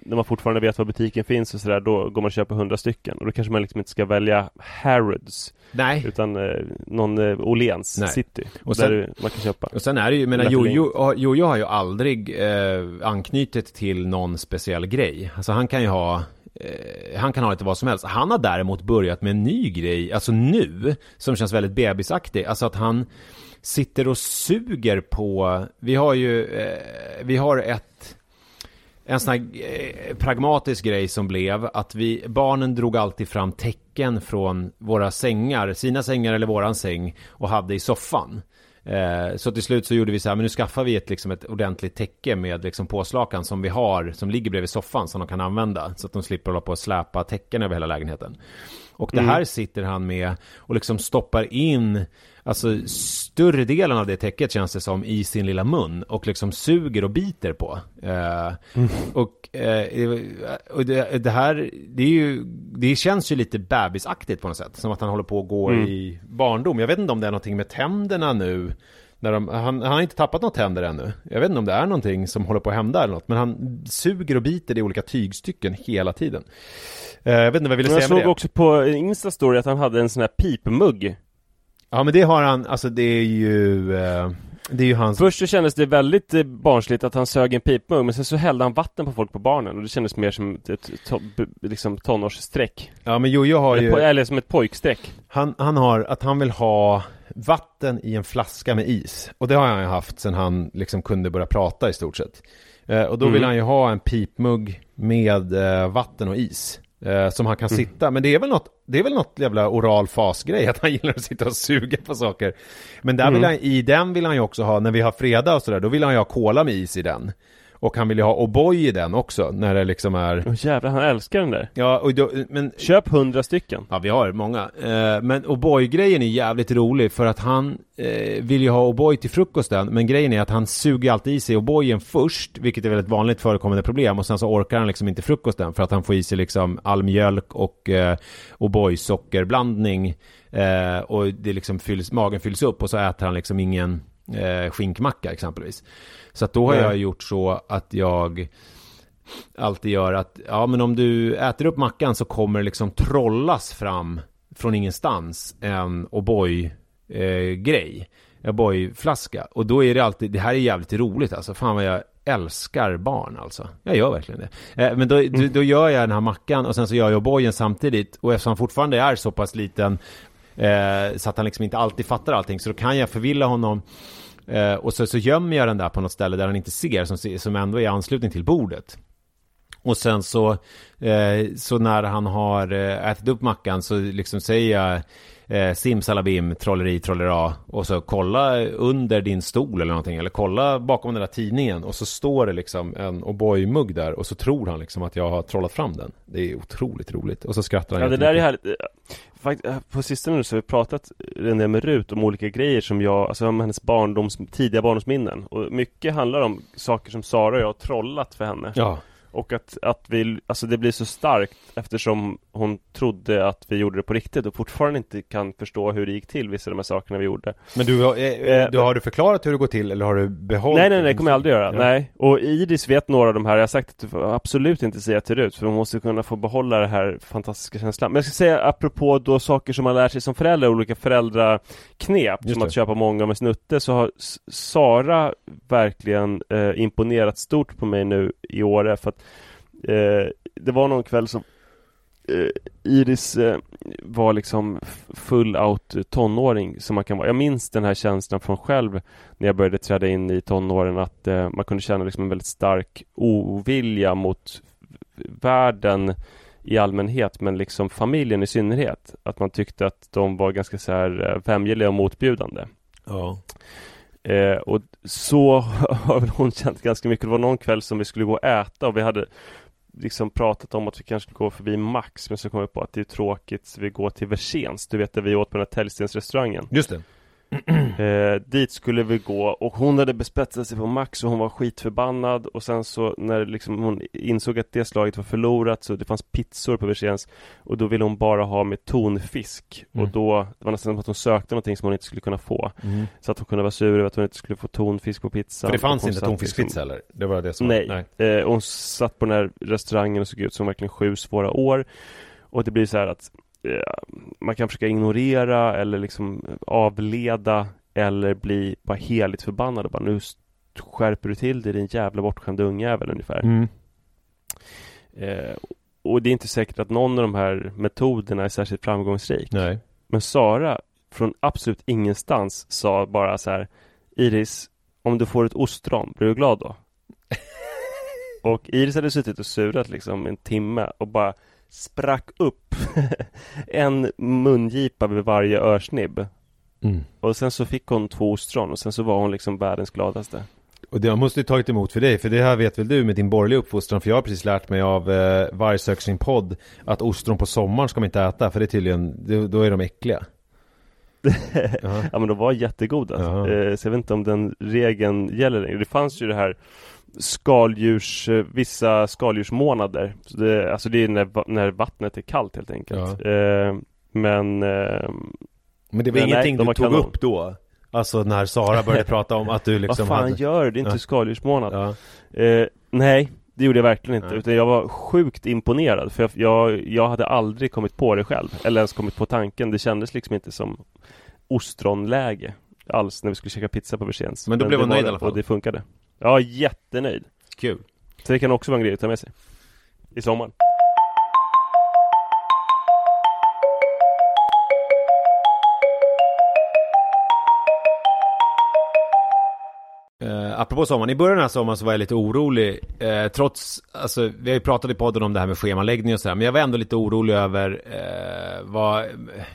när man fortfarande vet var butiken finns och sådär, då går man och köper hundra stycken. Och då kanske man liksom inte ska välja Harrods, Nej. utan eh, någon eh, Åhléns Nej. City. Och där sen- du- man kan köpa. Och sen är det ju, menar Jojo, Jojo har ju aldrig eh, anknutit till någon speciell grej. Alltså han kan ju ha eh, han kan ha lite vad som helst. Han har däremot börjat med en ny grej, alltså nu, som känns väldigt bebisaktig. Alltså att han sitter och suger på, vi har ju, eh, vi har ett en sån här eh, pragmatisk grej som blev att vi, barnen drog alltid fram tecken från våra sängar, sina sängar eller våran säng och hade i soffan. Eh, så till slut så gjorde vi så här, men nu skaffar vi ett, liksom ett ordentligt täcke med liksom påslakan som vi har, som ligger bredvid soffan som de kan använda. Så att de slipper hålla på och släpa täcken över hela lägenheten. Och det här sitter han med och liksom stoppar in Alltså större delen av det täcket känns det som i sin lilla mun och liksom suger och biter på. Eh, Och, eh, och det, det här, det är ju, det känns ju lite bebisaktigt på något sätt. Som att han håller på att gå Mm. i barndom. Jag vet inte om det är någonting med tänderna nu. När de, han, han har inte tappat några tänder ännu. Jag vet inte om det är någonting som håller på att hända eller något. Men han suger och biter i olika tygstycken hela tiden. Eh, jag vet inte vad jag ville Men jag säga med såg det. också på Insta-story att han hade en sån här pipmugg Ja men det har han, alltså det är ju, eh, det är ju hans Först så kändes det väldigt eh, barnsligt att han sög en pipmugg men sen så hällde han vatten på folk på barnen och det kändes mer som ett, ett to, b- liksom tonårsstreck. Ja men Jojo har Eller, ju po- eller som ett pojkstreck. han, han har, att han vill ha vatten i en flaska med is Och det har han ju haft sen han liksom kunde börja prata i stort sett eh, Och då vill Mm. han ju ha en pipmugg med eh, vatten och is eh, Som han kan Mm. sitta, men det är väl något Det är väl något jävla oral fasgrej att han gillar att sitta och suga på saker Men där vill Mm. han, i den vill han ju också ha, när vi har fredag och sådär Då vill han ju ha cola med is i den Och han vill ju ha O'boy i den också, när det liksom är Åh jävlar, han älskar den där. Ja, och då, men Köp hundra stycken. Ja, vi har många. Eh, men O'boy-grejen är jävligt rolig för att han eh, vill ju ha O'boy till frukosten. Men grejen är att han suger alltid i sig O'boyen först, vilket är väldigt vanligt förekommande problem. Och sen så orkar han liksom inte frukosten för att han får i sig liksom all mjölk och eh, O'boy-sockerblandning. Eh, och det liksom fylls, magen fylls upp och så äter han liksom ingen eh, skinkmacka exempelvis. Så att då har Nej. jag gjort så att jag alltid gör att, ja men om du äter upp mackan så kommer det liksom trollas fram från ingenstans en O'boy eh, grej. O'boy-flaska. Och då är det alltid, det här är jävligt roligt alltså. Fan vad jag älskar barn alltså. Jag gör verkligen det. Eh, men då, då, då gör jag den här mackan och sen så gör jag O'boyen samtidigt. Och eftersom han fortfarande är så pass liten eh, så att han liksom inte alltid fattar allting så då kan jag förvilla honom Eh, och så, så gömmer jag den där på något ställe där han inte ser, som, som ändå är i anslutning till bordet. Och sen så, eh, så när han har eh, ätit upp mackan så liksom säger jag eh, simsalabim, trolleri, trollera och så kolla under din stol eller någonting eller kolla bakom den där tidningen och så står det liksom en O'boy-mugg där och så tror han liksom att jag har trollat fram den. Det är otroligt roligt och så skrattar han Ja det där är härligt. Eh, på sistone nu så har vi pratat en del med Rut om olika grejer som jag, alltså om hennes barndoms, tidiga barndomsminnen. Och mycket handlar om saker som Sara och jag har trollat för henne. Ja, och att, att vi, alltså det blir så starkt eftersom hon trodde att vi gjorde det på riktigt och fortfarande inte kan förstå hur det gick till vissa av de här sakerna vi gjorde. Men du, har- eh, du har du förklarat hur det går till eller har du behållit Nej nej nej, det kommer jag aldrig göra. Ja. Nej. Och Iris vet några av de här, jag har sagt att du får absolut inte säga till Rut för hon måste kunna få behålla det här fantastiska känslan. Men jag ska säga apropå då saker som man lär sig som förälder, olika föräldraknep Just som det. att köpa många med snutte så har Sara verkligen eh, imponerat stort på mig nu i år för att eh, det var någon kväll som eh, Iris eh, var liksom full out tonåring som man kan vara. Jag minns den här känslan från själv när jag började träda in i tonåren att eh, man kunde känna liksom en väldigt stark ovilja mot världen i allmänhet men liksom familjen i synnerhet. Att man tyckte att de var ganska så här eh, vämjeliga och motbjudande. Ja. Eh, och så *laughs* har väl hon känt ganska mycket. Det var någon kväll som vi skulle gå och äta och vi hade liksom pratat om att vi kanske skulle gå förbi Max men så kom vi på att det är tråkigt så vi går till Versens. Du vet där vi åt på den här Tällstensrestaurangen. Just det. *clears throat* Eh, dit skulle vi gå och hon hade bespetsat sig på Max och hon var skitförbannad och sen så när liksom hon insåg att det slaget var förlorat så det fanns pizzor på Versens och då ville hon bara ha med tonfisk Mm. och då det var nästan som att hon sökte någonting som hon inte skulle kunna få Mm. så att hon kunde vara sur över att hon inte skulle få tonfisk på pizzan För det fanns inte tonfiskpizza liksom- eller? Det var det som Nej, nej. Eh, hon satt på den här restaurangen och såg ut som verkligen sju svåra år Och det blir så här att Man kan försöka ignorera eller liksom avleda Eller bli bara heligt förbannad och bara nu skärper du till dig din jävla bortskämda ungjävel ungefär Mm. eh, Och det är inte säkert att någon av de här metoderna är särskilt framgångsrik Nej. Men Sara från absolut ingenstans sa bara så här Iris, om du får ett ostron, blir du glad då? *laughs* och Iris hade suttit och surat liksom en timme och bara sprack upp *laughs* en mungipa vid varje örsnibb. Mm. Och sen så fick hon två ostron och sen så var hon liksom världens gladaste. Och det måste ju tagit emot för dig, för det här vet väl du med din borgerliga uppfostran, för jag har precis lärt mig av eh, sin podd att ostron på sommaren ska man inte äta, för det är tydligen, då, då är de äckliga. *laughs* Ja. Men de var jättegoda. Ja. Eh, så jag vet inte om den regeln gäller längre. Det fanns ju det här skaldjurs, eh, vissa skaldjursmånader. Så det, alltså det är när, när vattnet är kallt helt enkelt. Eh, men eh, Men det var Men nej, ingenting de du tog kanon. upp då? Alltså när Sara började prata om att du liksom vad fan hade... gör? Det är inte Ja. skaldjursmånad. Ja. Eh, nej, det gjorde jag verkligen inte. Nej. Utan jag var sjukt imponerad. För jag, jag, jag hade aldrig kommit på det själv. Eller ens kommit på tanken. Det kändes liksom inte som ostronläge alls när vi skulle käka pizza på Versens. Men då blev hon nöjd i alla fall. Och det funkade. Ja, jättenöjd. Kul. Så det kan också vara en grej att ta med sig. I sommar. Apropå sommaren, i början av sommaren så var jag lite orolig eh, Trots, alltså vi har ju pratat i podden om det här med schemaläggning och sådär Men jag var ändå lite orolig över eh, vad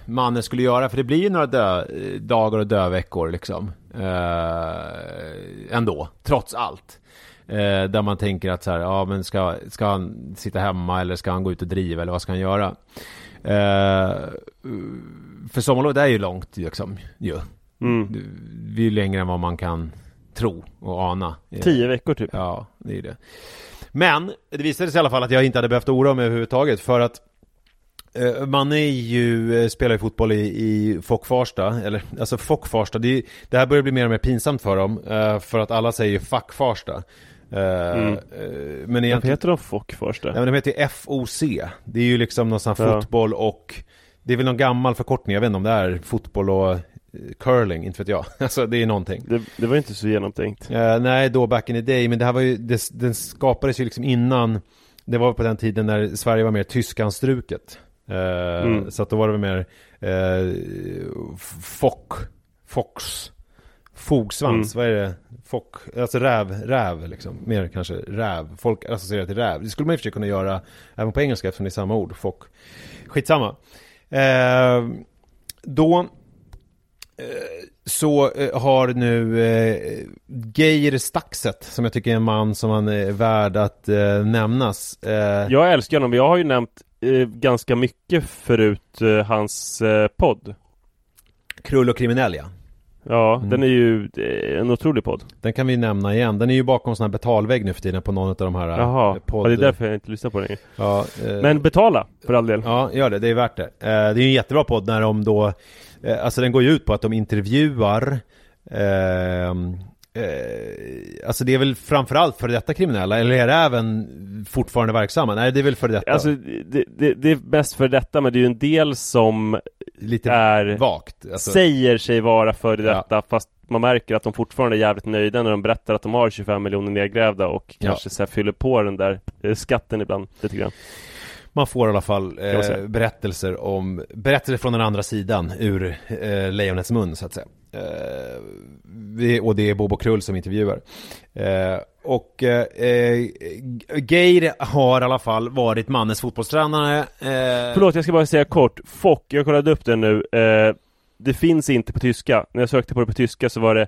mannen skulle göra För det blir ju några dö, dagar och döveckor liksom eh, Ändå, trots allt eh, Där man tänker att så här, ja men ska, ska han sitta hemma eller ska han gå ut och driva eller vad ska han göra? Eh, för sommarlovet är ju långt liksom, ju Mm. det är ju längre än vad man kan tro och ana. Tio veckor typ. Ja, det är det. Men det visade sig i alla fall att jag inte hade behövt oroa mig överhuvudtaget för att eh, man är ju, eh, spelar ju fotboll i, i Fock Farsta, eller alltså Fock Farsta, det, är- det här börjar bli mer och mer pinsamt för dem, eh, för att alla säger ju Fuck Farsta. Eh, Mm. eh, Men egentligen... heter de Fock först? Ja, men de heter ju FOC. Det är ju liksom någon sån här Ja. fotboll och Det är väl någon gammal förkortning, jag vet inte om det är fotboll och eh, curling, inte vet jag. *laughs* Alltså det är någonting. Det, det var inte så genomtänkt. Eh, nej, då back in the day, men det här var ju, det, den skapades ju liksom innan Det var på den tiden när Sverige var mer tyskanstruket eh, Mm. Så att då var det mer eh, Fock Fox Fogsvans, vad är det? Fock, alltså räv, räv liksom Mer kanske räv, folk associerar till räv Det skulle man i och för sig kunna göra även på engelska eftersom det är samma ord, fock Skitsamma eh, Då eh, så eh, har nu eh, Geir Staxet, som jag tycker är en man som han är värd att eh, nämnas. Eh, Jag älskar honom. Jag har ju nämnt eh, ganska mycket förut eh, hans eh, podd. Krull och kriminell ja. Ja, Mm. den är ju är en otrolig podd. Den kan vi nämna igen. Den är ju bakom sån här betalvägg nu för tiden på någon av de här Jaha, eh, podd... ja, det är därför jag inte lyssnar på den. Ja, eh, Men betala, för all del. Ja, gör det. Det är värt det. Eh, det är en jättebra podd när de då, eh, alltså den går ju ut på att de intervjuar ehm, eh, Alltså det är väl framförallt för detta kriminella, eller är det även fortfarande verksamma? Nej, det är väl för detta. Alltså, det, det, det är bäst för detta, men det är ju en del som Lite är, vagt. Alltså, säger sig vara för Ja. detta, fast man märker att de fortfarande är jävligt nöjda när de berättar att de har 25 miljoner nedgrävda och Ja. kanske så här fyller på den där eh, skatten ibland lite grann. man får i alla fall eh, berättelser om, berättelser från den andra sidan ur eh, lejonets mun så att säga. Eh, och det är Bobo Krull som intervjuar. Eh, och eh, Geir har i alla fall varit mannens fotbollstränare. Eh, Förlåt, jag ska bara säga kort. Fock, jag kollade upp den nu. Det finns inte på tyska. När jag sökte på det på tyska så var det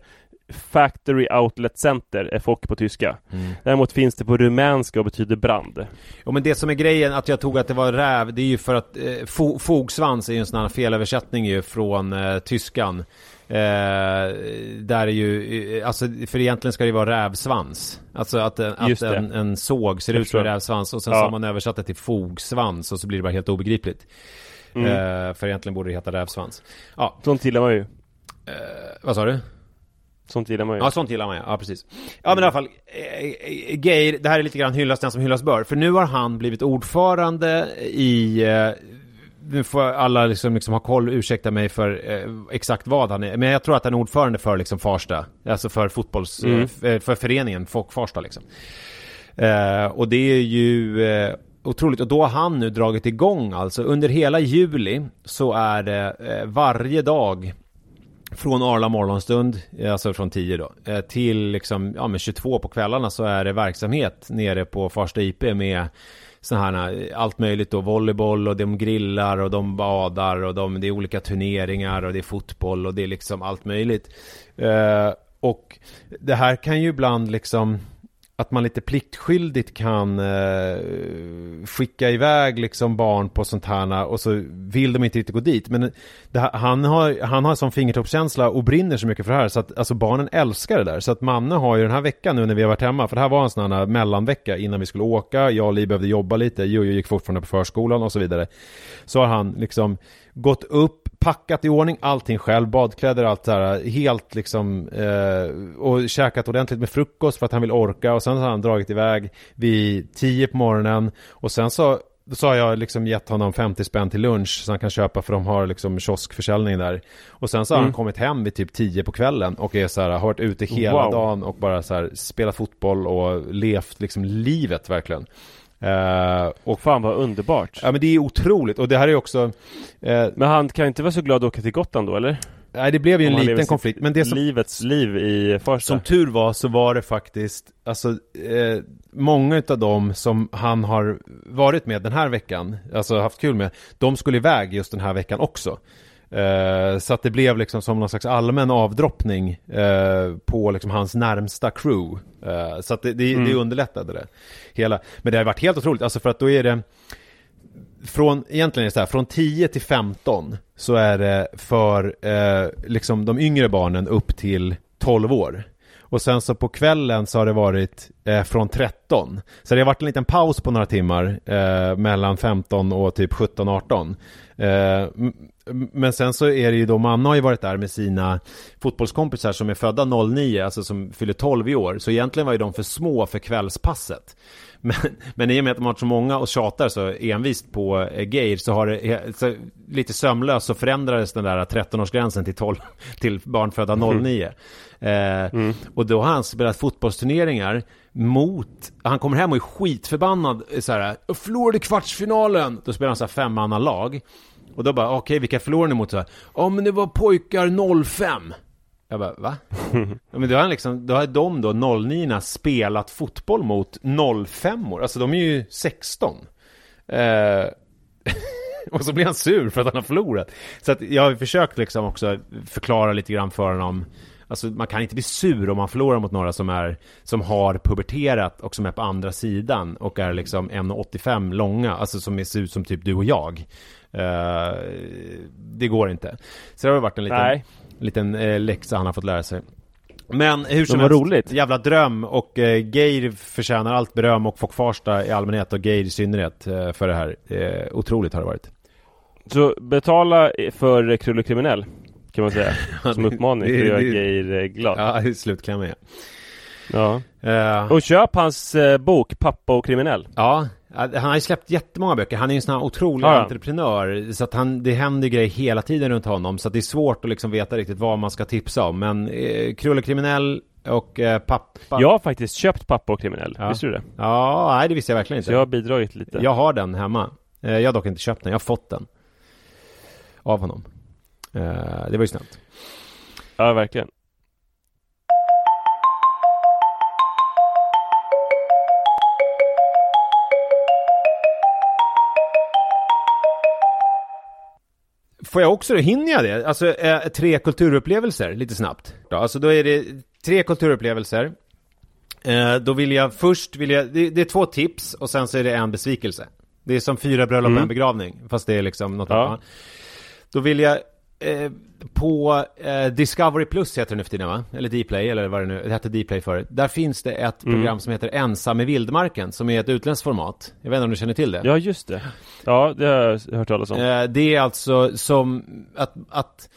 Factory Outlet Center, är Fock på tyska. Mm. Däremot finns det på rumänska och betyder brand. Ja men det som är grejen, att jag tog att det var räv, det är ju för att eh, fo- fogsvans är ju en sån här felöversättning ju från eh, tyskan. Eh, där är ju, eh, alltså för egentligen ska det ju vara rävsvans. Alltså att, en- att en, en såg ser ut som en rävsvans och sen Ja. så har man översatt det till fogsvans och så blir det bara helt obegripligt. Mm. Eh, för egentligen borde det heta rävsvans. Ja, Sånt gillar man ju. eh, vad sa du? Sånt gillar man ju. Ja, sånt gillar man ja. ja precis. Ja, men i alla fall, eh, eh, Geir, det här är lite grann hyllas den som hyllas bör. För nu har han blivit ordförande i, eh, nu får alla liksom, liksom ha koll, ursäkta mig för eh, exakt vad han är. Men jag tror att han är ordförande för liksom Farsta. Alltså för fotbolls, Mm. eh, f- eh, för föreningen Folk Farsta liksom. Eh, och det är ju eh, otroligt. Och då har han nu dragit igång alltså. Under hela juli så är det eh, varje dag från Arla morgonstund, alltså från 10 då, till liksom, ja men 22 på kvällarna så är det verksamhet nere på Farsta IP med sådana här, eh, allt möjligt då, volleyboll och de grillar och de badar och de, det är olika turneringar och det är fotboll och det är liksom allt möjligt. Eh, och det här kan ju ibland liksom att man lite pliktskyldigt kan eh, skicka iväg liksom barn på sånt här och så vill de inte riktigt gå dit. Men det, här- han har, han har sån fingertoppskänsla och brinner så mycket för det här så att alltså barnen älskar det där. Så att Manne har ju den här veckan nu när vi har varit hemma, för det här var en sån här mellanvecka innan vi skulle åka, jag och Li behövde jobba lite, Jojo gick fortfarande på förskolan och så vidare. Så har han liksom gått upp, packat i ordning allting själv, badkläder, allt så här, helt liksom eh, och käkat ordentligt med frukost för att han vill orka och sen har han dragit iväg vid 10 på morgonen och sen så så har jag liksom gett honom 50 spänn till lunch så han kan köpa för de har liksom kioskförsäljning där. Och sen så har han Mm. kommit hem vid typ 10 på kvällen och är så här, har varit ute hela Wow. dagen och bara så här spelat fotboll och levt liksom livet verkligen. Eh, och Fan vad underbart. Ja men det är otroligt och det här är också eh, Men han kan inte vara så glad att åka till Gotland då, eller? Nej det blev ju en liten konflikt men det som, Livets liv i Farsta. som tur var så var det faktiskt Alltså eh, Många utav dem som han har varit med den här veckan Alltså haft kul med De skulle iväg just den här veckan också eh, Så att det blev liksom som någon slags allmän avdroppning eh, På liksom hans närmsta crew eh, Så att det, det, det underlättade det Hela Men det har varit helt otroligt Alltså för att då är det från, egentligen är det så här, från 10 till 15 så är det för eh, liksom de yngre barnen upp till 12 år. Och sen så på kvällen så har det varit eh, från 13. Så det har varit en liten paus på några timmar eh, mellan 15 och typ 17-18. Eh, men sen så är det ju då, Manna har ju varit där med sina fotbollskompisar som är födda 09, alltså som fyller 12 i år. Så egentligen var ju de för små för kvällspasset. *laughs* Men, men i och med att de har varit så många och tjatar så envist på eh, Geir så har det så, lite sömlöst så förändrades den där 13-årsgränsen till 12 *laughs* till barn födda 09. Eh, Och då har han spelat fotbollsturneringar mot, han kommer hem och är skitförbannad så här, "Jag förlorade kvartsfinalen. Då spelar han så här femmannalag. Och då bara, okej vilka förlorade ni mot? Ja men det var pojkar 05. Jag bara, va? *laughs* ja, men då har han liksom, då har de då 09 spelat fotboll mot 05 år. Alltså de är ju 16. Eh, *laughs* och så blir han sur för att han har förlorat. Så att jag har försökt liksom också förklara lite grann för honom. Alltså man kan inte bli sur om man förlorar mot några som är Som har puberterat och som är på andra sidan och är liksom 1,85 långa Alltså som ser ut som typ du och jag Det går inte Så det har varit en liten Nej. En liten eh, läxa han har fått lära sig. Men hur som helst, roligt. jävla dröm och eh, Geir förtjänar allt beröm och Fock Farsta i allmänhet och Geir i synnerhet eh, för det här. Eh, otroligt har det varit. Så betala för Krulle Kriminell kan man säga. *laughs* Som uppmaning för att göra Geir eh, glad. Ja, slutklämmen ja. Ja. Eh, Och köp hans eh, bok Pappa och kriminell. Ja, han har ju släppt jättemånga böcker. Han är ju en sån här otrolig Ja, ja. entreprenör. Så att han, det händer grejer hela tiden runt honom. Så att det är svårt att liksom veta riktigt vad man ska tipsa om. Men eh, Krulle Kriminell och eh, pappa. Jag har faktiskt köpt Pappa och kriminell. Ja. Visste du det? Ja, nej det visste jag verkligen inte. Så jag har bidragit lite. Jag har den hemma. Eh, jag har dock inte köpt den. Jag har fått den. Av honom. Eh, det var ju snällt. Ja, verkligen. Får jag också, hinner jag det? Alltså eh, tre kulturupplevelser, lite snabbt. Alltså då är det tre kulturupplevelser. Eh, då vill jag först, vill jag, det, det är två tips och sen så är det en besvikelse. Det är som fyra bröllop och Mm. en begravning, fast det är liksom något Ja. annat. Då vill jag eh, på eh, Discovery Plus heter det nu för tiden va? Eller Dplay eller vad det nu det hette Dplay förut. Där finns det ett Mm. program som heter Ensam i vildmarken som är ett utländskt format. Jag vet inte om du känner till det? Ja, just det. Ja, det har jag hört talas om. Eh, det är alltså som att, att,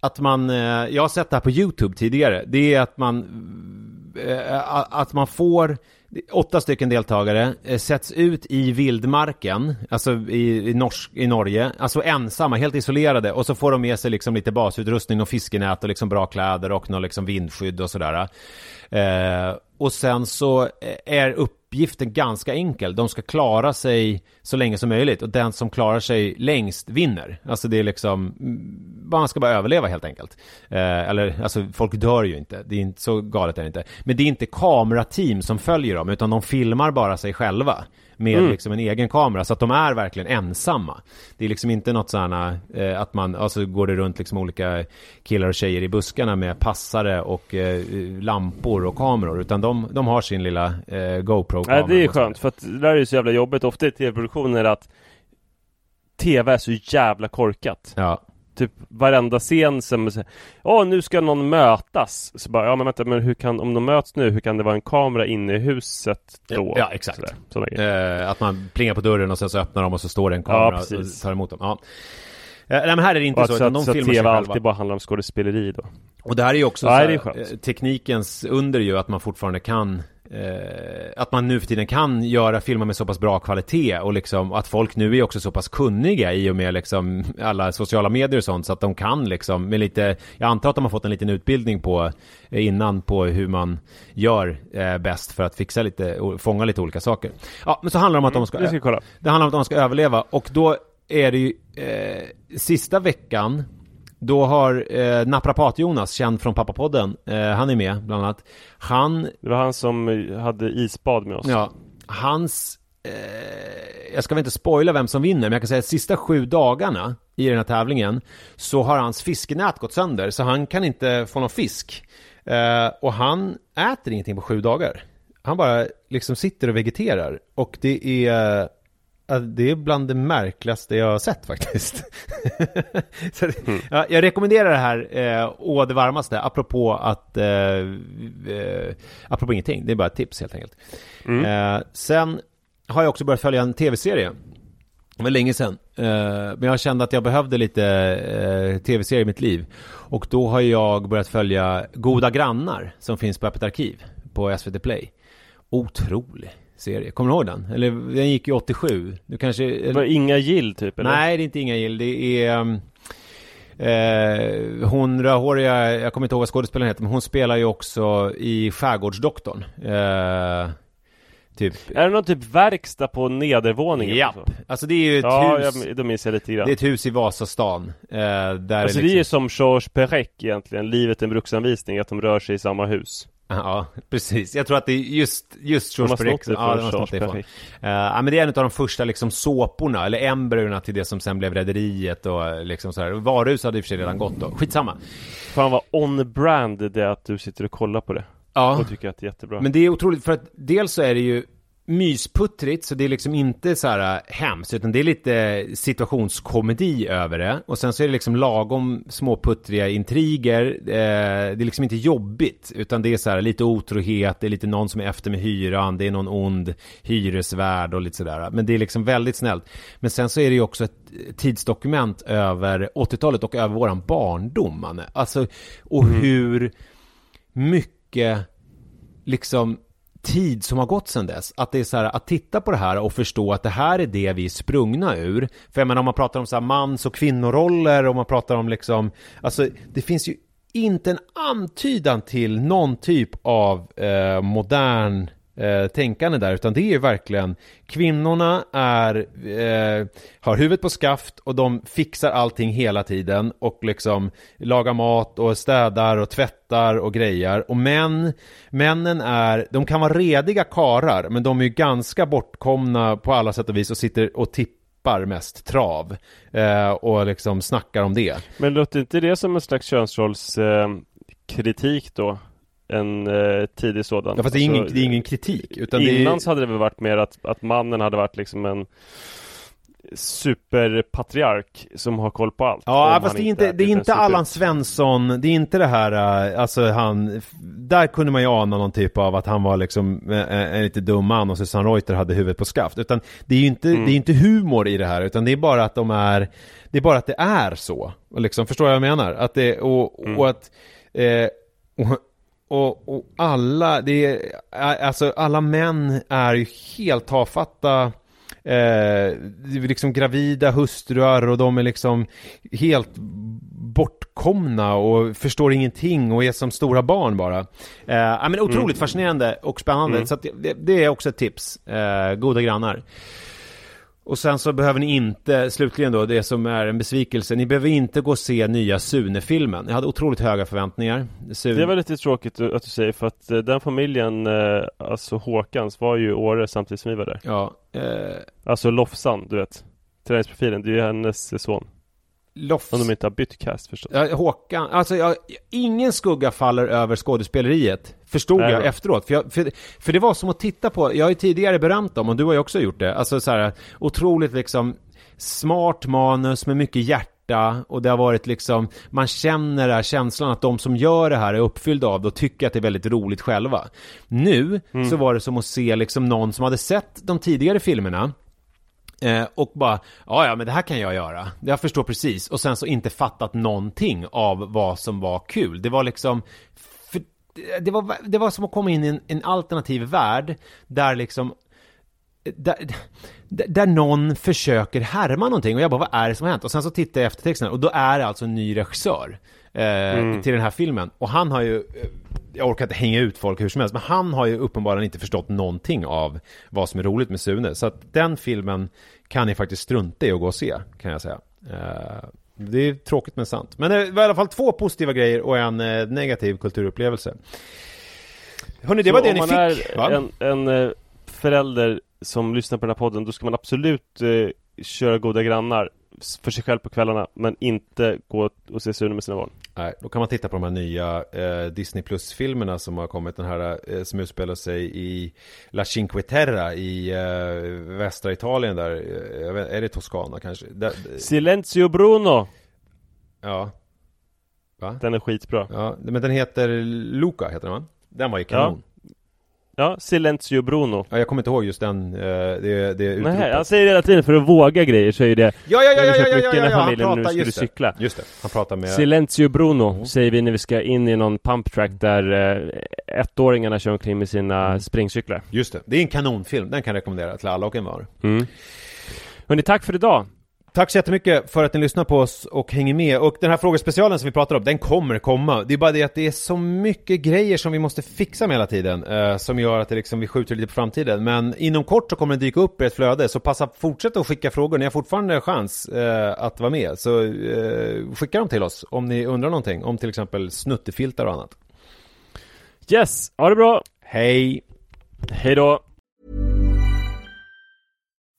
att man, eh, jag har sett det här på YouTube tidigare, det är att man, eh, att man får åtta stycken deltagare, eh, sätts ut i vildmarken, alltså i, i, norsk, i Norge, alltså ensamma, helt isolerade, och så får de med sig liksom lite basutrustning och fiskenät och liksom bra kläder och någon liksom vindskydd och sådär. Eh, och sen så eh, är uppgiften ganska enkel. De ska klara sig så länge som möjligt och den som klarar sig längst vinner. Alltså det är liksom, mm, man ska bara överleva helt enkelt. Eh, eller, alltså folk dör ju inte. Det är inte så galet är det inte. Men det är inte kamerateam som följer dem utan de filmar bara sig själva. Med Mm. liksom en egen kamera så att de är verkligen ensamma. Det är liksom inte något sådana eh, att man, alltså går det runt liksom olika killar och tjejer i buskarna med passare och eh, lampor och kameror. Utan de, de har sin lilla eh, GoPro-kamera. Nej, det är skönt för att det där är ju så jävla jobbigt ofta i tv-produktioner att TV är så jävla korkat. Ja. Typ varenda scen som Åh, nu ska någon mötas. Så bara, ja men vänta, men hur kan, om de möts nu, hur kan det vara en kamera inne i huset då? Ja, exakt. Sådär, grejer. Eh, att man plingar på dörren och sen så öppnar de och så står det en Ja, kamera precis. och tar emot dem. Ja. Eh, nej men här är det inte Och så, att, så, utan de så filmar sig själva. alltid bara handlar om skådespeleri då. Och det här är ju också Ja, är här, skönt. eh, teknikens under ju att man fortfarande kan eh, att man nu för tiden kan göra filmer med så pass bra kvalitet och liksom att folk nu är också så pass kunniga i och med liksom *laughs* alla sociala medier och sånt så att de kan liksom med lite, jag antar att de har fått en liten utbildning på eh, innan på hur man gör eh, bäst för att fixa lite och fånga lite olika saker. Ja, men så handlar det om att de ska, Det ska det handlar om att de ska överleva och då är det ju eh, sista veckan då har eh, Naprapat-Jonas, känd från Pappapodden, eh, han är med bland annat. Han, Det var han som eh, hade isbad med oss. ja, hans, eh, jag ska väl inte spoila vem som vinner, men jag kan säga att sista sju dagarna i den här tävlingen så har hans fiskenät gått sönder, så han kan inte få någon fisk. Eh, och han äter ingenting på sju dagar. Han bara liksom sitter och vegeterar. Och det är det är bland det märkligaste jag har sett faktiskt. *laughs* så, det- ja, jag rekommenderar det här eh, å det varmaste, apropå att, eh, eh, apropå ingenting, det är bara ett tips helt enkelt. Eh, sen har jag också börjat följa en tv-serie. Det var länge sedan. Eh, men jag kände att jag behövde lite eh, tv-serie i mitt liv. Och då har jag börjat följa Goda grannar som finns på Öppet arkiv på SVT Play. Otrolig serie. Kommer du ihåg den? Eller den gick ju 87. Du kanske... Det var Inga Gill typ eller? Nej, det är inte Inga Gill. Det är... um, Eh, hon rödhåriga, jag kommer inte ihåg vad skådespelaren heter, men hon spelar ju också i Skärgårdsdoktorn. Eh, typ. Är det någon typ verkstad på nedervåningen? Japp. och så? Alltså det är ju ett Ja, hus. jag, då minns jag lite grann. Det är ett hus i Vasastan. Eh, där alltså är det är ju liksom... som Georges Perec egentligen, Livet en bruksanvisning, att de rör sig i samma hus. *laughs* Ja, precis. Jag tror att det är just, just George Perec. Ja, de har snott ifrån. Eh, ja, men det är en av de första liksom såporna, eller embryona till det som sen blev Rederiet och liksom så här. Varus hade i och för sig redan gått då. Skitsamma. Fan vad on-brand det är att du sitter och kollar på det. Ja. Och tycker att det är jättebra. Men det är otroligt för att dels så är det ju mysputtrigt, så det är liksom inte så här äh, hemskt, utan det är lite situationskomedi över det. Och sen så är det liksom lagom småputtriga intriger. Eh, det är liksom inte jobbigt, utan det är så här lite otrohet, det är lite någon som är efter med hyran, det är någon ond hyresvärd och lite sådär. Men det är liksom väldigt snällt. Men sen så är det ju också ett tidsdokument över 80-talet och över våran barndom, Manne. Alltså, och Mm. hur mycket liksom tid som har gått sedan dess. Att det är så här, att titta på det här och förstå att det här är det vi är sprungna ur. För jag menar om man pratar om så här mans och kvinnoroller och man pratar om liksom, alltså det finns ju inte en antydan till någon typ av eh, modern eh, tänkande där, utan det är ju verkligen kvinnorna är, eh, har huvudet på skaft och de fixar allting hela tiden och liksom lagar mat och städar och tvättar och grejer. Och män, männen är, de kan vara rediga karar men de är ju ganska bortkomna på alla sätt och vis och sitter och tippar mest trav eh, och liksom snackar om det. Men låter inte det som en slags könsrollskritik eh, kritik då? En eh, tidig sådan? Ja, fast det är, ingen, Alltså, det är ingen kritik. Utan Innan det så hade det väl varit mer att, att mannen hade varit liksom en superpatriark som har koll på allt. Ja, fast det är inte, det är typ inte super- Allan Svensson, det är inte det här, äh, alltså han, där kunde man ju ana någon typ av att han var liksom äh, en lite dum man och Susanne Reuter hade huvudet på skaft. Utan det är ju inte, Mm. det är inte humor i det här, utan det är bara att de är, det är bara att det är så. Liksom, förstår jag vad jag menar? Att det, och, Mm. och att, eh, och, och, och alla, det är, alltså alla män är ju helt tafatta Eh, liksom gravida hustruar och de är liksom helt bortkomna och förstår ingenting och är som stora barn bara. Eh, men otroligt fascinerande och spännande. Så att det, det är också ett tips. Eh, goda grannar. Och sen så behöver ni inte, slutligen då, det som är en besvikelse, ni behöver inte gå och se nya Sune-filmen. Jag hade otroligt höga förväntningar. Sune... Det var lite tråkigt att du säger för att eh, den familjen, eh, alltså Håkans, var ju i Åre samtidigt som vi var där. Ja, eh, Alltså Lofsan, du vet. Träningsprofilen, det är ju hennes son. Lofs... Om de inte har bytt cast förstås. Ja, Håkan, alltså jag, ingen skugga faller över skådespeleriet Förstod Nej, jag då. efteråt. För, jag, för, för det var som att titta på Jag har ju tidigare berömt dem och du har ju också gjort det. Alltså så här, otroligt liksom Smart manus med mycket hjärta och det har varit liksom Man känner den här känslan att de som gör det här är uppfyllda av det och tycker att det är väldigt roligt själva. Nu så var det som att se liksom någon som hade sett de tidigare filmerna Eh, och bara, ja ja men det här kan jag göra. Jag förstår precis. Och sen så inte fattat någonting av vad som var kul. Det var liksom, för, det, var, det var som att komma in i en, en alternativ värld där liksom där, där någon försöker härma någonting och jag bara, vad är det som har hänt? Och sen så tittar jag efter texten och då är det alltså en ny regissör eh, till den här filmen. Och han har ju, eh, jag orkar inte hänga ut folk hur som helst, men han har ju uppenbarligen inte förstått någonting av vad som är roligt med Sune. Så att den filmen kan ni faktiskt strunta i att gå och se, kan jag säga. Eh, det är tråkigt men sant. Men det var i alla fall två positiva grejer och en negativ kulturupplevelse. Hörni, det Så var det om ni man fick, är va? en, en eh, förälder som lyssnar på den här podden, då ska man absolut eh, köra goda grannar för sig själv på kvällarna, men inte gå och se Sune med sina barn. Nej, då kan man titta på de här nya eh, Disney Plus-filmerna som har kommit. Den här eh, som utspelar sig i La Cinque Terre i eh, västra Italien där. Eh, vet, är det Toscana kanske? Där, Silenzio Bruno! ja. Va? Den är skitbra. Ja, men den heter Luca, heter den va? Den var ju kanon. Ja, Silenzio Bruno. Ja. jag kommer inte ihåg just den, eh, det, det utropet. Nej, jag säger det hela tiden för att våga grejer så är det Ja, ja, ja, ja, ja, ja, ja, ja, han familjen nu pratar, skulle just det. cykla. Just det, han pratar med... Silenzio Bruno säger vi när vi ska in i någon pump track där eh, ettåringarna kör omkring med sina springcyklar. Just det, det är en kanonfilm, den kan jag rekommendera till alla och en var. Mm. Hörni, tack för idag! Tack så jättemycket för att ni lyssnar på oss och hänger med. Och den här frågespecialen som vi pratar om, den kommer komma. Det är bara det att det är så mycket grejer som vi måste fixa med hela tiden. Eh, som gör att det liksom, vi skjuter lite på framtiden. Men inom kort så kommer det dyka upp i ett flöde. Så passa, fortsätt att skicka frågor. Ni har fortfarande chans eh, att vara med. Så eh, skicka dem till oss om ni undrar någonting. Om till exempel snuttefiltar och annat. Yes, ha det bra! Hej! Hej då!